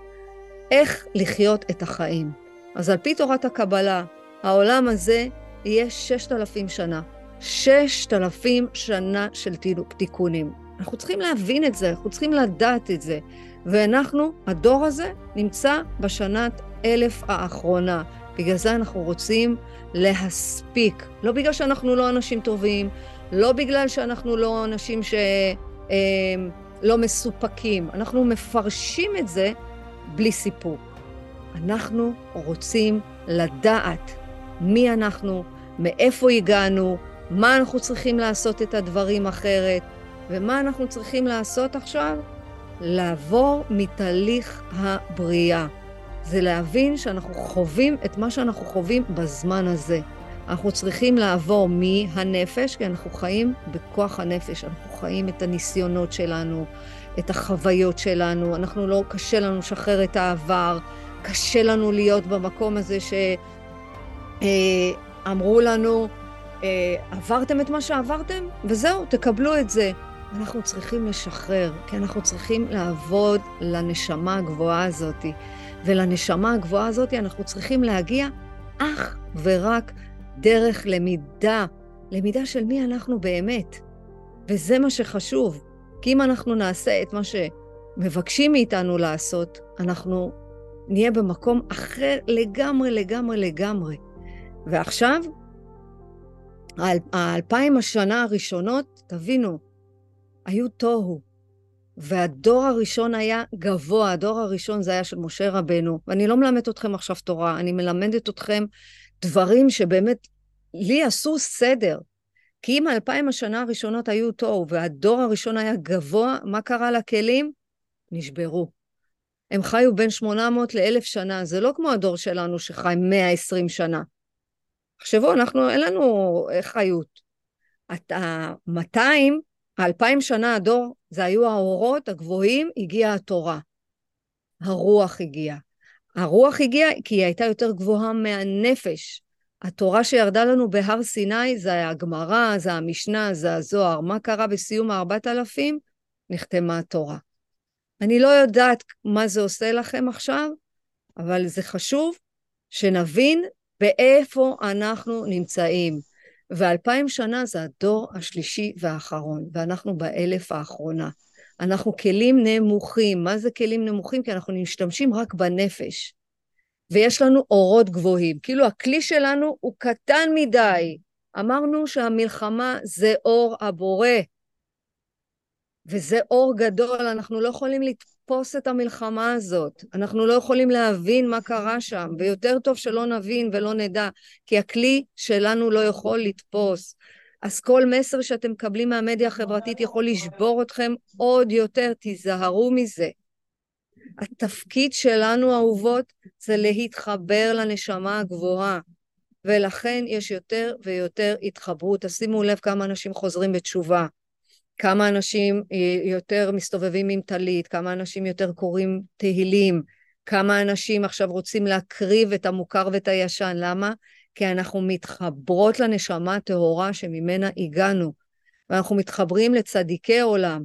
איך לחיות את החיים. אז על פי תורת הקבלה, העולם הזה יהיה ששת אלפים שנה. ששת אלפים שנה של תיקונים. אנחנו צריכים להבין את זה, אנחנו צריכים לדעת את זה. ואנחנו, הדור הזה, נמצא בשנת אלף האחרונה. בגלל זה אנחנו רוצים להספיק. לא בגלל שאנחנו לא אנשים טובים, לא בגלל שאנחנו לא אנשים שלא אה, מסופקים. אנחנו מפרשים את זה בלי סיפוק. אנחנו רוצים לדעת מי אנחנו, מאיפה הגענו, מה אנחנו צריכים לעשות את הדברים אחרת, ומה אנחנו צריכים לעשות עכשיו? לעבור מתהליך הבריאה. זה להבין שאנחנו חווים את מה שאנחנו חווים בזמן הזה. אנחנו צריכים לעבור מהנפש, כי אנחנו חיים בכוח הנפש, אנחנו חיים את הניסיונות שלנו, את החוויות שלנו, אנחנו לא, קשה לנו לשחרר את העבר, קשה לנו להיות במקום הזה שאמרו אה, לנו, אה, עברתם את מה שעברתם, וזהו, תקבלו את זה. אנחנו צריכים לשחרר, כי אנחנו צריכים לעבוד לנשמה הגבוהה הזאת. ולנשמה הגבוהה הזאת אנחנו צריכים להגיע אך ורק דרך למידה, למידה של מי אנחנו באמת. וזה מה שחשוב, כי אם אנחנו נעשה את מה שמבקשים מאיתנו לעשות, אנחנו נהיה במקום אחר לגמרי, לגמרי, לגמרי. ועכשיו, האלפיים השנה הראשונות, תבינו, היו תוהו. והדור הראשון היה גבוה, הדור הראשון זה היה של משה רבנו. ואני לא מלמדת אתכם עכשיו תורה, אני מלמדת אתכם דברים שבאמת לי עשו סדר. כי אם האלפיים השנה הראשונות היו תוהו והדור הראשון היה גבוה, מה קרה לכלים? נשברו. הם חיו בין 800 ל-1,000 שנה, זה לא כמו הדור שלנו שחי 120 שנה. תחשבו, אנחנו, אין לנו חיות. אתה 200, האלפיים שנה הדור, זה היו האורות הגבוהים, הגיעה התורה. הרוח הגיעה. הרוח הגיעה כי היא הייתה יותר גבוהה מהנפש. התורה שירדה לנו בהר סיני זה הגמרא, זה המשנה, זה הזוהר. מה קרה בסיום הארבעת אלפים? נחתמה התורה. אני לא יודעת מה זה עושה לכם עכשיו, אבל זה חשוב שנבין באיפה אנחנו נמצאים. ואלפיים שנה זה הדור השלישי והאחרון, ואנחנו באלף האחרונה. אנחנו כלים נמוכים. מה זה כלים נמוכים? כי אנחנו משתמשים רק בנפש. ויש לנו אורות גבוהים. כאילו הכלי שלנו הוא קטן מדי. אמרנו שהמלחמה זה אור הבורא. וזה אור גדול, אנחנו לא יכולים לתפוס את המלחמה הזאת. אנחנו לא יכולים להבין מה קרה שם, ויותר טוב שלא נבין ולא נדע, כי הכלי שלנו לא יכול לתפוס. אז כל מסר שאתם מקבלים מהמדיה החברתית יכול לשבור אתכם עוד יותר, תיזהרו מזה. התפקיד שלנו, אהובות, זה להתחבר לנשמה הגבוהה, ולכן יש יותר ויותר התחברות. תשימו לב כמה אנשים חוזרים בתשובה. כמה אנשים יותר מסתובבים עם טלית, כמה אנשים יותר קוראים תהילים, כמה אנשים עכשיו רוצים להקריב את המוכר ואת הישן. למה? כי אנחנו מתחברות לנשמה הטהורה שממנה הגענו, ואנחנו מתחברים לצדיקי עולם.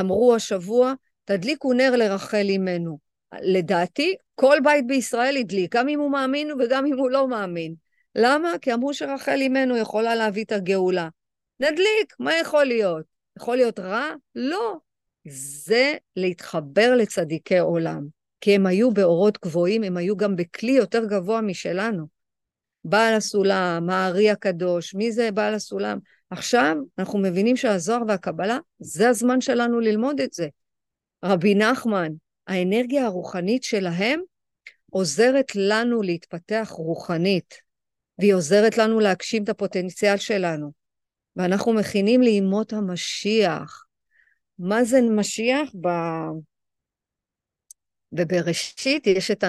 אמרו השבוע, תדליקו נר לרחל אימנו. לדעתי, כל בית בישראל הדליק, גם אם הוא מאמין וגם אם הוא לא מאמין. למה? כי אמרו שרחל אימנו יכולה להביא את הגאולה. נדליק, מה יכול להיות? יכול להיות רע? לא. זה להתחבר לצדיקי עולם. כי הם היו באורות גבוהים, הם היו גם בכלי יותר גבוה משלנו. בעל הסולם, הארי הקדוש, מי זה בעל הסולם? עכשיו אנחנו מבינים שהזוהר והקבלה, זה הזמן שלנו ללמוד את זה. רבי נחמן, האנרגיה הרוחנית שלהם עוזרת לנו להתפתח רוחנית, והיא עוזרת לנו להגשים את הפוטנציאל שלנו. ואנחנו מכינים לימות המשיח. מה זה משיח? ב... ובראשית יש את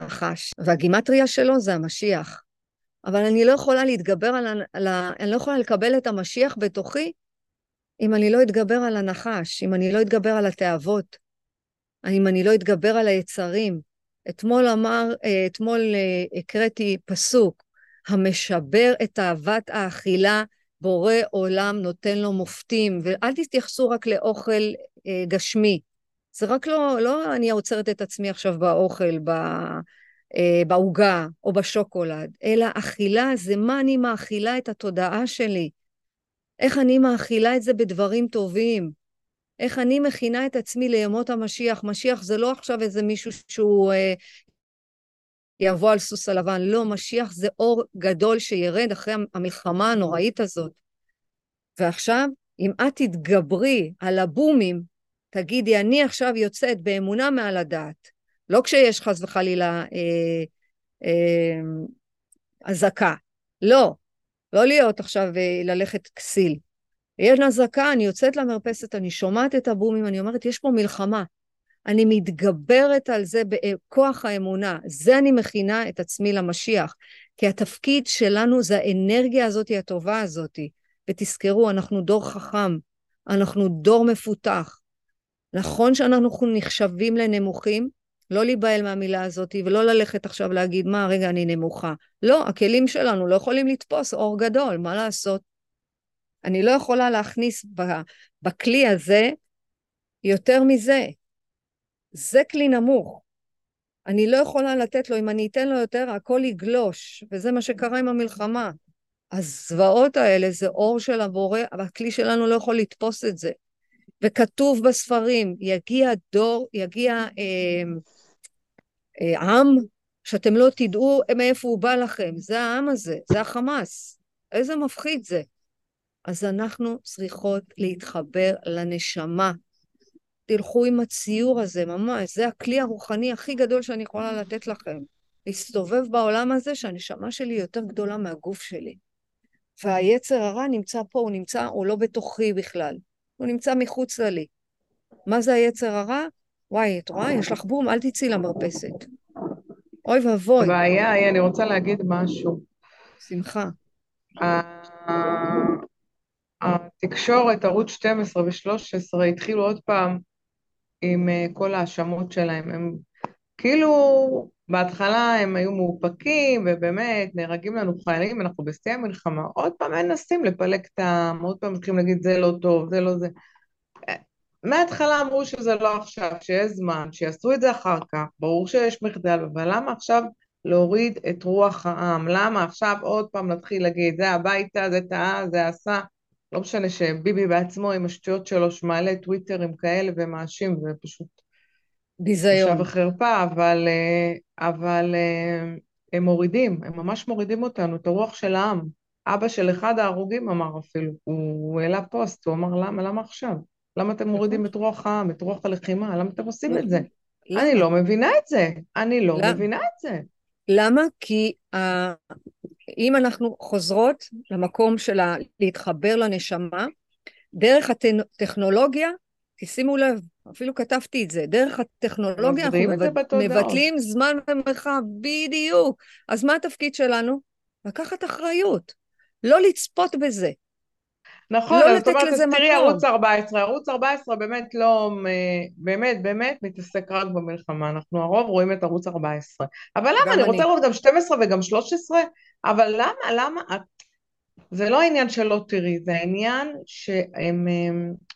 הנחש, והגימטריה שלו זה המשיח. אבל אני לא יכולה להתגבר על, ה... על ה... אני לא יכולה לקבל את המשיח בתוכי אם אני לא אתגבר על הנחש, אם אני לא אתגבר על התאוות, אם אני לא אתגבר על היצרים. אתמול אמר, אה, אתמול אה, הקראתי פסוק, המשבר את אהבת האכילה, בורא עולם נותן לו מופתים, ואל תתייחסו רק לאוכל אה, גשמי. זה רק לא, לא אני עוצרת את עצמי עכשיו באוכל, בעוגה או בשוקולד, אלא אכילה זה מה אני מאכילה את התודעה שלי. איך אני מאכילה את זה בדברים טובים. איך אני מכינה את עצמי לימות המשיח. משיח זה לא עכשיו איזה מישהו שהוא אה, יבוא על סוס הלבן. לא, משיח זה אור גדול שירד אחרי המלחמה הנוראית הזאת. ועכשיו, אם את תתגברי על הבומים, תגידי, אני עכשיו יוצאת באמונה מעל הדעת. לא כשיש חס וחלילה אה, אה, אזעקה. לא. לא להיות עכשיו אה, ללכת כסיל. יש אזעקה, אני יוצאת למרפסת, אני שומעת את הבומים, אני אומרת, יש פה מלחמה. אני מתגברת על זה בכוח האמונה. זה אני מכינה את עצמי למשיח. כי התפקיד שלנו זה האנרגיה הזאת, הטובה הזאת. ותזכרו, אנחנו דור חכם, אנחנו דור מפותח. נכון שאנחנו נחשבים לנמוכים, לא להיבהל מהמילה הזאת, ולא ללכת עכשיו להגיד, מה, רגע, אני נמוכה. לא, הכלים שלנו לא יכולים לתפוס אור גדול, מה לעשות? אני לא יכולה להכניס בכלי הזה יותר מזה. זה כלי נמוך. אני לא יכולה לתת לו, אם אני אתן לו יותר, הכל יגלוש, וזה מה שקרה עם המלחמה. הזוועות האלה זה אור של הבורא, אבל הכלי שלנו לא יכול לתפוס את זה. וכתוב בספרים, יגיע דור, יגיע אה, אה, עם שאתם לא תדעו מאיפה הוא בא לכם. זה העם הזה, זה החמאס. איזה מפחיד זה. אז אנחנו צריכות להתחבר לנשמה. תלכו עם הציור הזה, ממש, זה הכלי הרוחני הכי גדול שאני יכולה לתת לכם. להסתובב בעולם הזה שהנשמה שלי יותר גדולה מהגוף שלי. והיצר הרע נמצא פה, הוא נמצא, הוא לא בתוכי בכלל. הוא נמצא מחוץ לי. מה זה היצר הרע? וואי, את רואה? יש לך בום, אל תצאי למרפסת. אוי ואבוי. הבעיה היא, אני רוצה להגיד משהו. שמחה. התקשורת, ערוץ 12 ו-13, התחילו עוד פעם עם אה, כל ההאשמות שלהם. הם כאילו, בהתחלה הם היו מאופקים, ובאמת, נהרגים לנו חיילים, אנחנו בשיא המלחמה. עוד פעם מנסים לפלג את העם, עוד פעם מתחילים להגיד זה לא טוב, זה לא זה. מההתחלה אמרו שזה לא עכשיו, שיש זמן, שיעשו את זה אחר כך, ברור שיש מחדל, אבל למה עכשיו להוריד את רוח העם? למה עכשיו עוד פעם נתחיל להגיד, זה הביתה, זה טעה, זה עשה? לא משנה שביבי בעצמו עם השטויות שלו, שמעלה טוויטרים כאלה ומאשים, זה פשוט... ביזיון. בושה וחרפה, אבל, אה, אבל אה, הם מורידים, הם ממש מורידים אותנו, את הרוח של העם. אבא של אחד ההרוגים אמר אפילו, הוא העלה פוסט, הוא אמר למה, למה עכשיו? למה אתם מורידים את רוח העם, את רוח הלחימה? למה אתם עושים את זה? אני לא מבינה את זה. אני לא מבינה את זה. למה? כי אם אנחנו חוזרות למקום של להתחבר לנשמה, דרך הטכנולוגיה, תשימו לב, אפילו כתבתי את זה, דרך הטכנולוגיה אנחנו מבט... מבטלים זמן ומרחב, בדיוק. אז מה התפקיד שלנו? לקחת אחריות, לא לצפות בזה. נכון, לא זאת אומרת, אז תראי ערוץ 14, ערוץ 14 באמת לא, באמת, באמת מתעסק רק במלחמה, אנחנו הרוב רואים את ערוץ 14. אבל למה, אני רוצה לראות גם 12 וגם 13, אבל למה, למה, זה לא העניין שלא תראי, זה העניין שהם,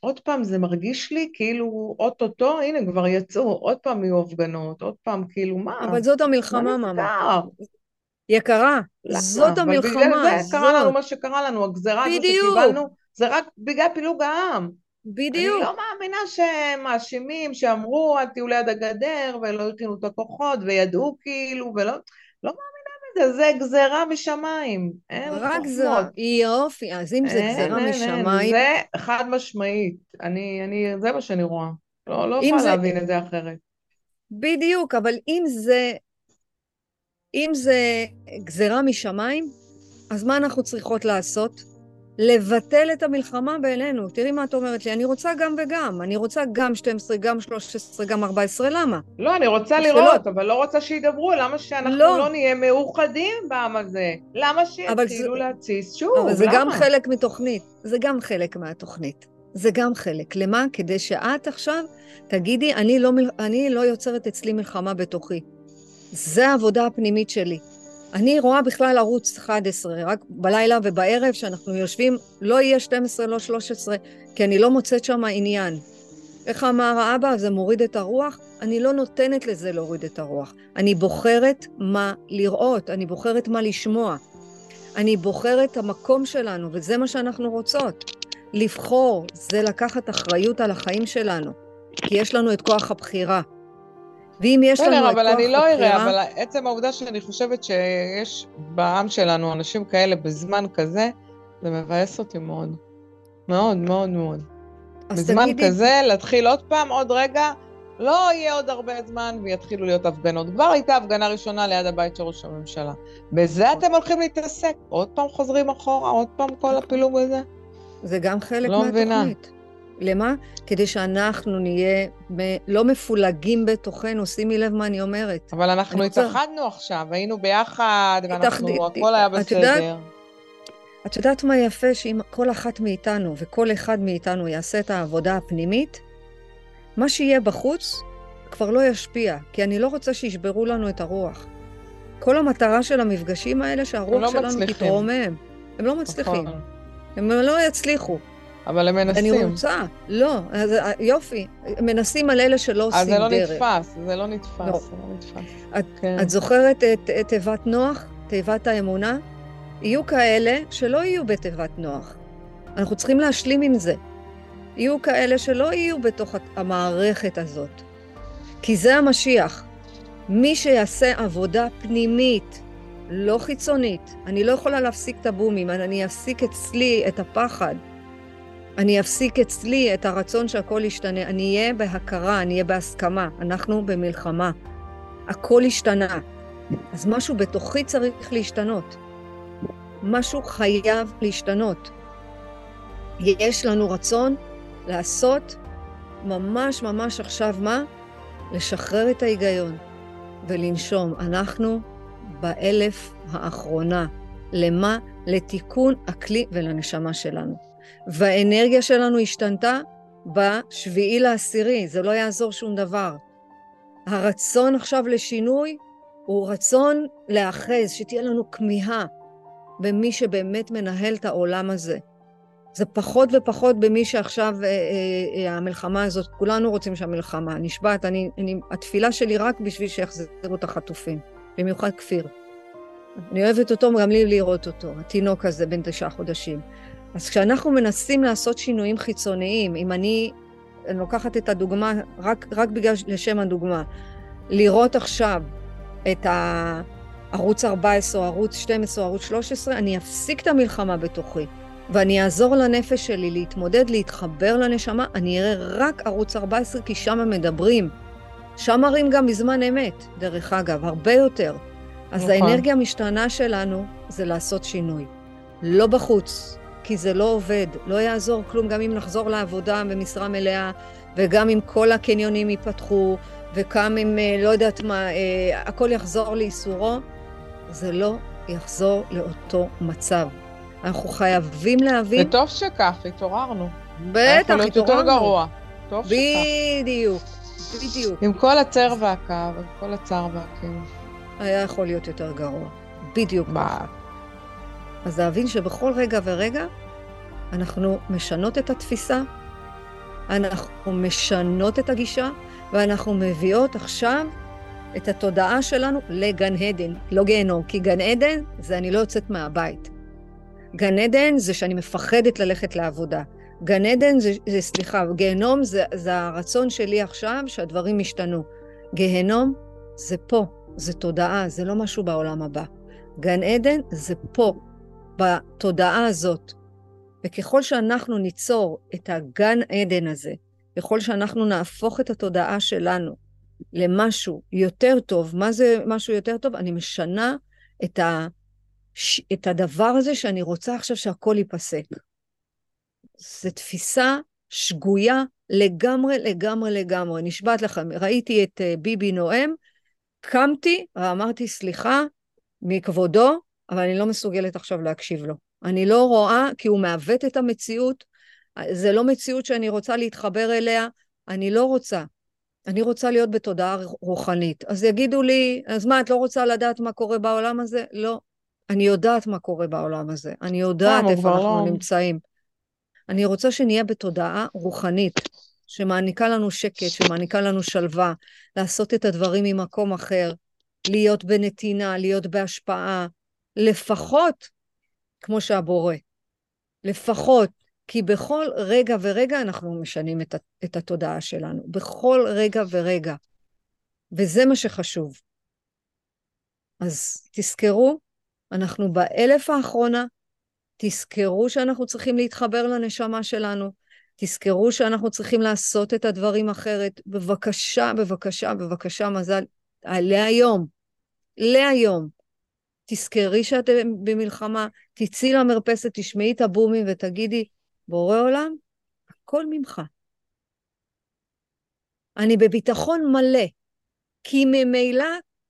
עוד פעם, זה מרגיש לי כאילו אוטוטו, הנה כבר יצאו, עוד פעם יהיו הפגנות, עוד פעם, כאילו מה? אבל זאת המלחמה, מאמה. יקרה, זאת המלחמה. אבל בגלל זה קרה לנו מה שקרה לנו, הגזרה הזו שקיבלנו. זה רק בגלל פילוג העם. בדיוק. אני לא מאמינה שהם מאשימים, שאמרו אל תהיו ליד הגדר ולא הכינו את הכוחות וידעו כאילו ולא, לא מאמינה בזה, זה גזרה משמיים, רק זה, יופי, אז אם זה גזרה משמיים... זה חד משמעית, אני, אני, זה מה שאני רואה, לא, לא יכולה זה... להבין את זה אחרת. בדיוק, אבל אם זה, אם זה גזרה משמיים, אז מה אנחנו צריכות לעשות? לבטל את המלחמה בינינו. תראי מה את אומרת לי, אני רוצה גם וגם. אני רוצה גם 12, גם 13, גם 14, למה? לא, אני רוצה לראות, אבל לא רוצה שידברו. למה שאנחנו לא, לא נהיה מאוחדים בעם הזה? למה שיתחילו להתסיס שוב? אבל זה למה? גם חלק מתוכנית. זה גם חלק מהתוכנית. זה גם חלק. למה? כדי שאת עכשיו תגידי, אני לא, אני לא יוצרת אצלי מלחמה בתוכי. זה העבודה הפנימית שלי. אני רואה בכלל ערוץ 11, רק בלילה ובערב שאנחנו יושבים, לא יהיה 12, לא 13, כי אני לא מוצאת שם עניין. איך אמר האבא, זה מוריד את הרוח? אני לא נותנת לזה להוריד את הרוח. אני בוחרת מה לראות, אני בוחרת מה לשמוע. אני בוחרת את המקום שלנו, וזה מה שאנחנו רוצות. לבחור זה לקחת אחריות על החיים שלנו, כי יש לנו את כוח הבחירה. ואם יש לנו את כוח הבחירה... בסדר, אבל אני לא אראה, אבל עצם העובדה שאני חושבת שיש בעם שלנו אנשים כאלה בזמן כזה, זה מבאס אותי מאוד. מאוד, מאוד מאוד. בזמן תגידי... כזה, להתחיל עוד פעם, עוד רגע, לא יהיה עוד הרבה זמן ויתחילו להיות הפגנות. כבר הייתה הפגנה ראשונה ליד הבית של ראש הממשלה. בזה נכון. אתם הולכים להתעסק? עוד פעם חוזרים אחורה? עוד פעם כל הפילוג הזה? זה גם חלק לא מהתוכנית. מבינה. למה? כדי שאנחנו נהיה לא מפולגים בתוכנו, שימי לב מה אני אומרת. אבל אנחנו התאחדנו עכשיו, היינו ביחד, ואנחנו, הכל היה בסדר. את יודעת, את יודעת מה יפה? שאם כל אחת מאיתנו וכל אחד מאיתנו יעשה את העבודה הפנימית, מה שיהיה בחוץ כבר לא ישפיע, כי אני לא רוצה שישברו לנו את הרוח. כל המטרה של המפגשים האלה, שהרוח לא שלנו מצליחים. תתרומם. הם לא מצליחים. נכון. הם לא יצליחו. אבל הם מנסים. אני רוצה. לא, אז יופי. מנסים על אלה שלא עושים דרך. אז זה לא נתפס, זה לא נתפס, לא. זה לא נתפס. את, כן. את זוכרת את, את תיבת נוח, תיבת האמונה? יהיו כאלה שלא יהיו בתיבת נוח. אנחנו צריכים להשלים עם זה. יהיו כאלה שלא יהיו בתוך המערכת הזאת. כי זה המשיח. מי שיעשה עבודה פנימית, לא חיצונית, אני לא יכולה להפסיק את הבומים, אני אפסיק אצלי את הפחד. אני אפסיק אצלי את הרצון שהכל ישתנה. אני אהיה בהכרה, אני אהיה בהסכמה. אנחנו במלחמה. הכל השתנה. אז משהו בתוכי צריך להשתנות. משהו חייב להשתנות. יש לנו רצון לעשות ממש ממש עכשיו מה? לשחרר את ההיגיון ולנשום. אנחנו באלף האחרונה. למה? לתיקון הכלי ולנשמה שלנו. והאנרגיה שלנו השתנתה בשביעי לעשירי, זה לא יעזור שום דבר. הרצון עכשיו לשינוי הוא רצון להאחז, שתהיה לנו כמיהה במי שבאמת מנהל את העולם הזה. זה פחות ופחות במי שעכשיו אה, אה, אה, המלחמה הזאת, כולנו רוצים שהמלחמה, נשבעת, אני, אני, התפילה שלי רק בשביל שיחזרו את החטופים, במיוחד כפיר. אני אוהבת אותו, גם לי לראות אותו, התינוק הזה בן תשעה חודשים. אז כשאנחנו מנסים לעשות שינויים חיצוניים, אם אני, אני לוקחת את הדוגמה, רק, רק בגלל, לשם הדוגמה, לראות עכשיו את הערוץ 14 או ערוץ 12 או ערוץ 13, אני אפסיק את המלחמה בתוכי. ואני אעזור לנפש שלי להתמודד, להתחבר לנשמה, אני אראה רק ערוץ 14, כי שם מדברים. שם מראים גם בזמן אמת, דרך אגב, הרבה יותר. אז נכון. האנרגיה המשתנה שלנו זה לעשות שינוי. לא בחוץ, כי זה לא עובד, לא יעזור כלום, גם אם נחזור לעבודה במשרה מלאה, וגם אם כל הקניונים ייפתחו, וגם אם, אה, לא יודעת מה, אה, הכל יחזור לאיסורו, זה לא יחזור לאותו מצב. אנחנו חייבים להבין... וטוב שכך, התעוררנו. בטח, התעוררנו. להיות יותר גרוע. טוב שכך. בדיוק, בדיוק. עם כל הצער והכאב, עם כל הצער והכאב. היה יכול להיות יותר גרוע. בדיוק ככה. אז להבין שבכל רגע ורגע אנחנו משנות את התפיסה, אנחנו משנות את הגישה, ואנחנו מביאות עכשיו את התודעה שלנו לגן עדן, לא גיהנום, כי גן עדן זה אני לא יוצאת מהבית. גן עדן זה שאני מפחדת ללכת לעבודה. גן עדן זה, זה סליחה, גיהנום זה, זה הרצון שלי עכשיו שהדברים ישתנו. גיהנום זה פה, זה תודעה, זה לא משהו בעולם הבא. גן עדן זה פה, בתודעה הזאת. וככל שאנחנו ניצור את הגן עדן הזה, ככל שאנחנו נהפוך את התודעה שלנו למשהו יותר טוב, מה זה משהו יותר טוב? אני משנה את, ה, את הדבר הזה שאני רוצה עכשיו שהכל ייפסק. זו תפיסה שגויה לגמרי, לגמרי, לגמרי. נשבעת לכם, ראיתי את אה, ביבי נואם, קמתי ואמרתי, סליחה, מכבודו, אבל אני לא מסוגלת עכשיו להקשיב לו. אני לא רואה, כי הוא מעוות את המציאות, זה לא מציאות שאני רוצה להתחבר אליה, אני לא רוצה. אני רוצה להיות בתודעה רוחנית. אז יגידו לי, אז מה, את לא רוצה לדעת מה קורה בעולם הזה? לא. אני יודעת מה קורה בעולם הזה. אני יודעת איפה אנחנו נמצאים. אני רוצה שנהיה בתודעה רוחנית, שמעניקה לנו שקט, שמעניקה לנו שלווה, לעשות את הדברים ממקום אחר, להיות בנתינה, להיות בהשפעה, לפחות כמו שהבורא. לפחות, כי בכל רגע ורגע אנחנו משנים את, את התודעה שלנו. בכל רגע ורגע. וזה מה שחשוב. אז תזכרו, אנחנו באלף האחרונה, תזכרו שאנחנו צריכים להתחבר לנשמה שלנו, תזכרו שאנחנו צריכים לעשות את הדברים אחרת. בבקשה, בבקשה, בבקשה, מזל, להיום, להיום. תזכרי שאת במלחמה, תצאי למרפסת, תשמעי את הבומים ותגידי, בורא עולם, הכל ממך. אני בביטחון מלא, כי ממילא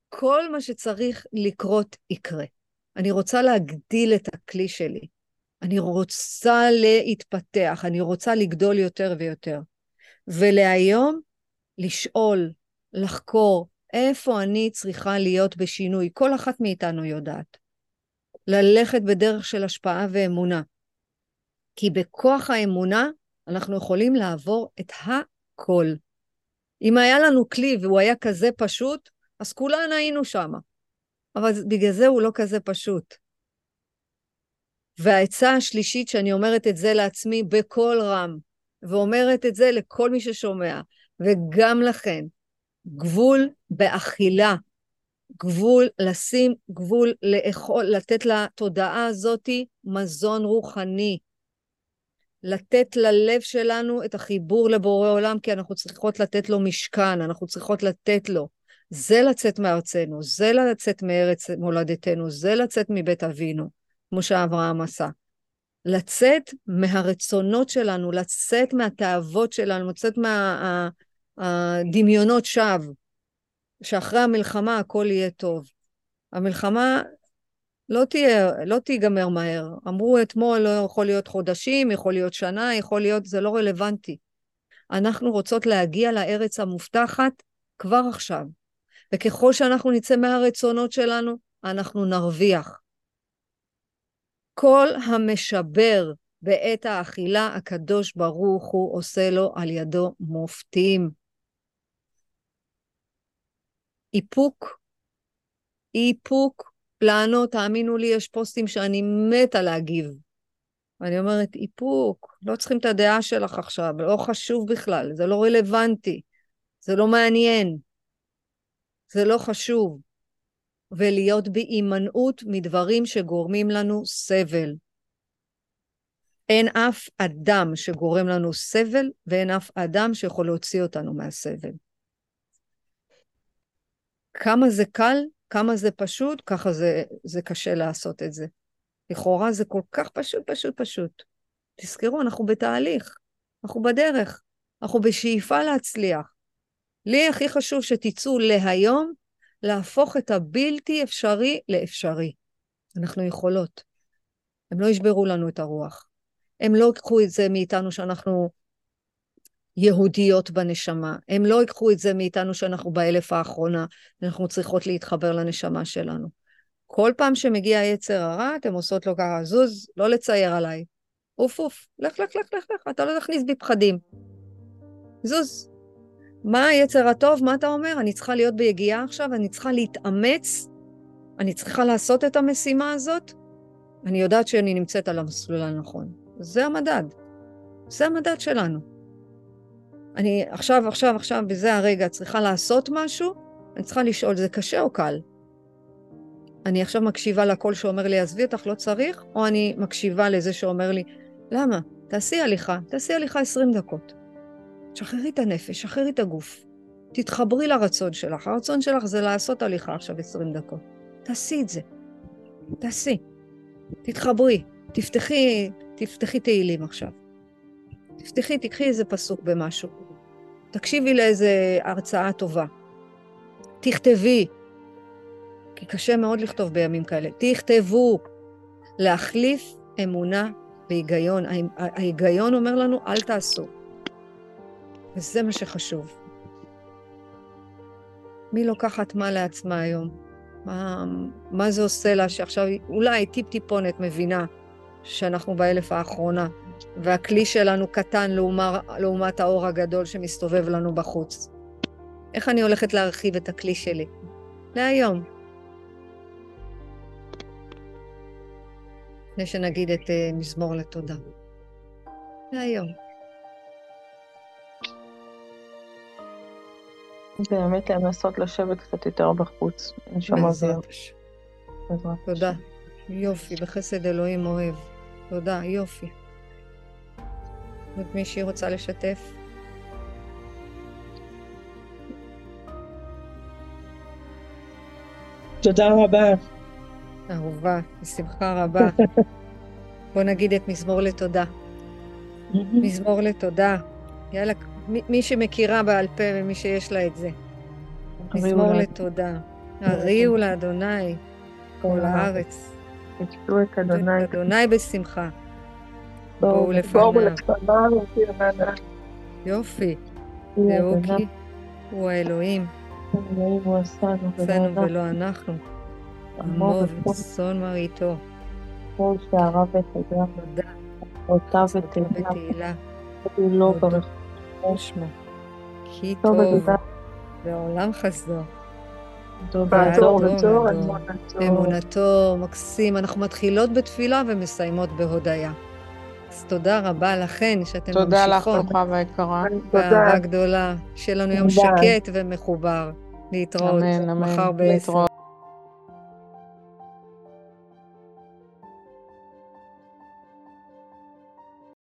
כל מה שצריך לקרות יקרה. אני רוצה להגדיל את הכלי שלי. אני רוצה להתפתח, אני רוצה לגדול יותר ויותר. ולהיום, לשאול, לחקור, איפה אני צריכה להיות בשינוי. כל אחת מאיתנו יודעת. ללכת בדרך של השפעה ואמונה. כי בכוח האמונה אנחנו יכולים לעבור את הכל. אם היה לנו כלי והוא היה כזה פשוט, אז כולנו היינו שם. אבל בגלל זה הוא לא כזה פשוט. והעצה השלישית, שאני אומרת את זה לעצמי בקול רם, ואומרת את זה לכל מי ששומע, וגם לכן, גבול באכילה, גבול, לשים גבול, לאכול, לתת לתודעה הזאתי מזון רוחני, לתת ללב שלנו את החיבור לבורא עולם, כי אנחנו צריכות לתת לו משכן, אנחנו צריכות לתת לו. זה לצאת מארצנו, זה לצאת מארץ מולדתנו, זה לצאת מבית אבינו, כמו שאברהם עשה. לצאת מהרצונות שלנו, לצאת מהתאוות שלנו, לצאת מהדמיונות שווא, שאחרי המלחמה הכל יהיה טוב. המלחמה לא, תהיה, לא תיגמר מהר. אמרו אתמול, לא יכול להיות חודשים, יכול להיות שנה, יכול להיות, זה לא רלוונטי. אנחנו רוצות להגיע לארץ המובטחת כבר עכשיו. וככל שאנחנו נצא מהרצונות שלנו, אנחנו נרוויח. כל המשבר בעת האכילה, הקדוש ברוך הוא עושה לו על ידו מופתים. איפוק, איפוק, לענות, תאמינו לי, יש פוסטים שאני מתה להגיב. ואני אומרת, איפוק, לא צריכים את הדעה שלך עכשיו, לא חשוב בכלל, זה לא רלוונטי, זה לא מעניין. זה לא חשוב. ולהיות בהימנעות מדברים שגורמים לנו סבל. אין אף אדם שגורם לנו סבל, ואין אף אדם שיכול להוציא אותנו מהסבל. כמה זה קל, כמה זה פשוט, ככה זה, זה קשה לעשות את זה. לכאורה זה כל כך פשוט, פשוט, פשוט. תזכרו, אנחנו בתהליך, אנחנו בדרך, אנחנו בשאיפה להצליח. לי הכי חשוב שתצאו להיום, להפוך את הבלתי אפשרי לאפשרי. אנחנו יכולות. הם לא ישברו לנו את הרוח. הם לא ייקחו את זה מאיתנו שאנחנו יהודיות בנשמה. הם לא ייקחו את זה מאיתנו שאנחנו באלף האחרונה, אנחנו צריכות להתחבר לנשמה שלנו. כל פעם שמגיע יצר הרע, אתם עושות לו ככה, זוז, לא לצייר עליי. אוף אוף, לך לך לך לך לך, אתה לא תכניס בי פחדים. זוז, מה היצר הטוב? מה אתה אומר? אני צריכה להיות ביגיעה עכשיו, אני צריכה להתאמץ, אני צריכה לעשות את המשימה הזאת. אני יודעת שאני נמצאת על המסלול הנכון. זה המדד. זה המדד שלנו. אני עכשיו, עכשיו, עכשיו, בזה הרגע צריכה לעשות משהו, אני צריכה לשאול, זה קשה או קל? אני עכשיו מקשיבה לקול שאומר לי, עזבי אותך, לא צריך, או אני מקשיבה לזה שאומר לי, למה? תעשי הליכה, תעשי הליכה 20 דקות. שחררי את הנפש, שחררי את הגוף. תתחברי לרצון שלך. הרצון שלך זה לעשות הליכה עכשיו 20 דקות. תעשי את זה. תעשי. תתחברי. תפתחי, תפתחי תהילים עכשיו. תפתחי, תקחי איזה פסוק במשהו. תקשיבי לאיזה הרצאה טובה. תכתבי, כי קשה מאוד לכתוב בימים כאלה. תכתבו. להחליף אמונה בהיגיון. ההיגיון אומר לנו, אל תעשו. וזה מה שחשוב. מי לוקחת מה לעצמה היום? מה, מה זה עושה לה שעכשיו אולי טיפ-טיפונת מבינה שאנחנו באלף האחרונה, והכלי שלנו קטן לעומת, לעומת האור הגדול שמסתובב לנו בחוץ. איך אני הולכת להרחיב את הכלי שלי? להיום. לפני שנגיד את uh, מזמור לתודה. להיום. באמת לנסות לשבת קצת יותר בחוץ, אין שם אוויר. בעזרת השם. תודה. יופי, בחסד אלוהים אוהב. תודה, יופי. עוד מישהי רוצה לשתף? תודה רבה. אהובה, בשמחה רבה. *laughs* בוא נגיד את מזמור לתודה. מזמור לתודה. יאללה, מי, שמכירה בעל פה ומי שיש לה את זה. מזמור לתודה. הריעו לאדוני כל הארץ. תשתו את אדוני. את אדוני בשמחה. בואו לפניו. יופי. אדוני, כי הוא האלוהים, אלוהים הוא עשנו, ולא אנחנו. עמו וצאן מרעיתו. כל שערה תודה אותה ותהילה. לא. ברך שמו. כי טוב בעולם חסדו. ודור. אמונתו. אמונתו, מקסים. אנחנו מתחילות בתפילה ומסיימות בהודיה. אז תודה רבה לכן שאתן תודה לך, ממשיכות. ויקרה. תודה. באהבה גדולה. שיהיה לנו יום. שקט ומחובר. להתראות. אמן, אמן. מחר בעשר.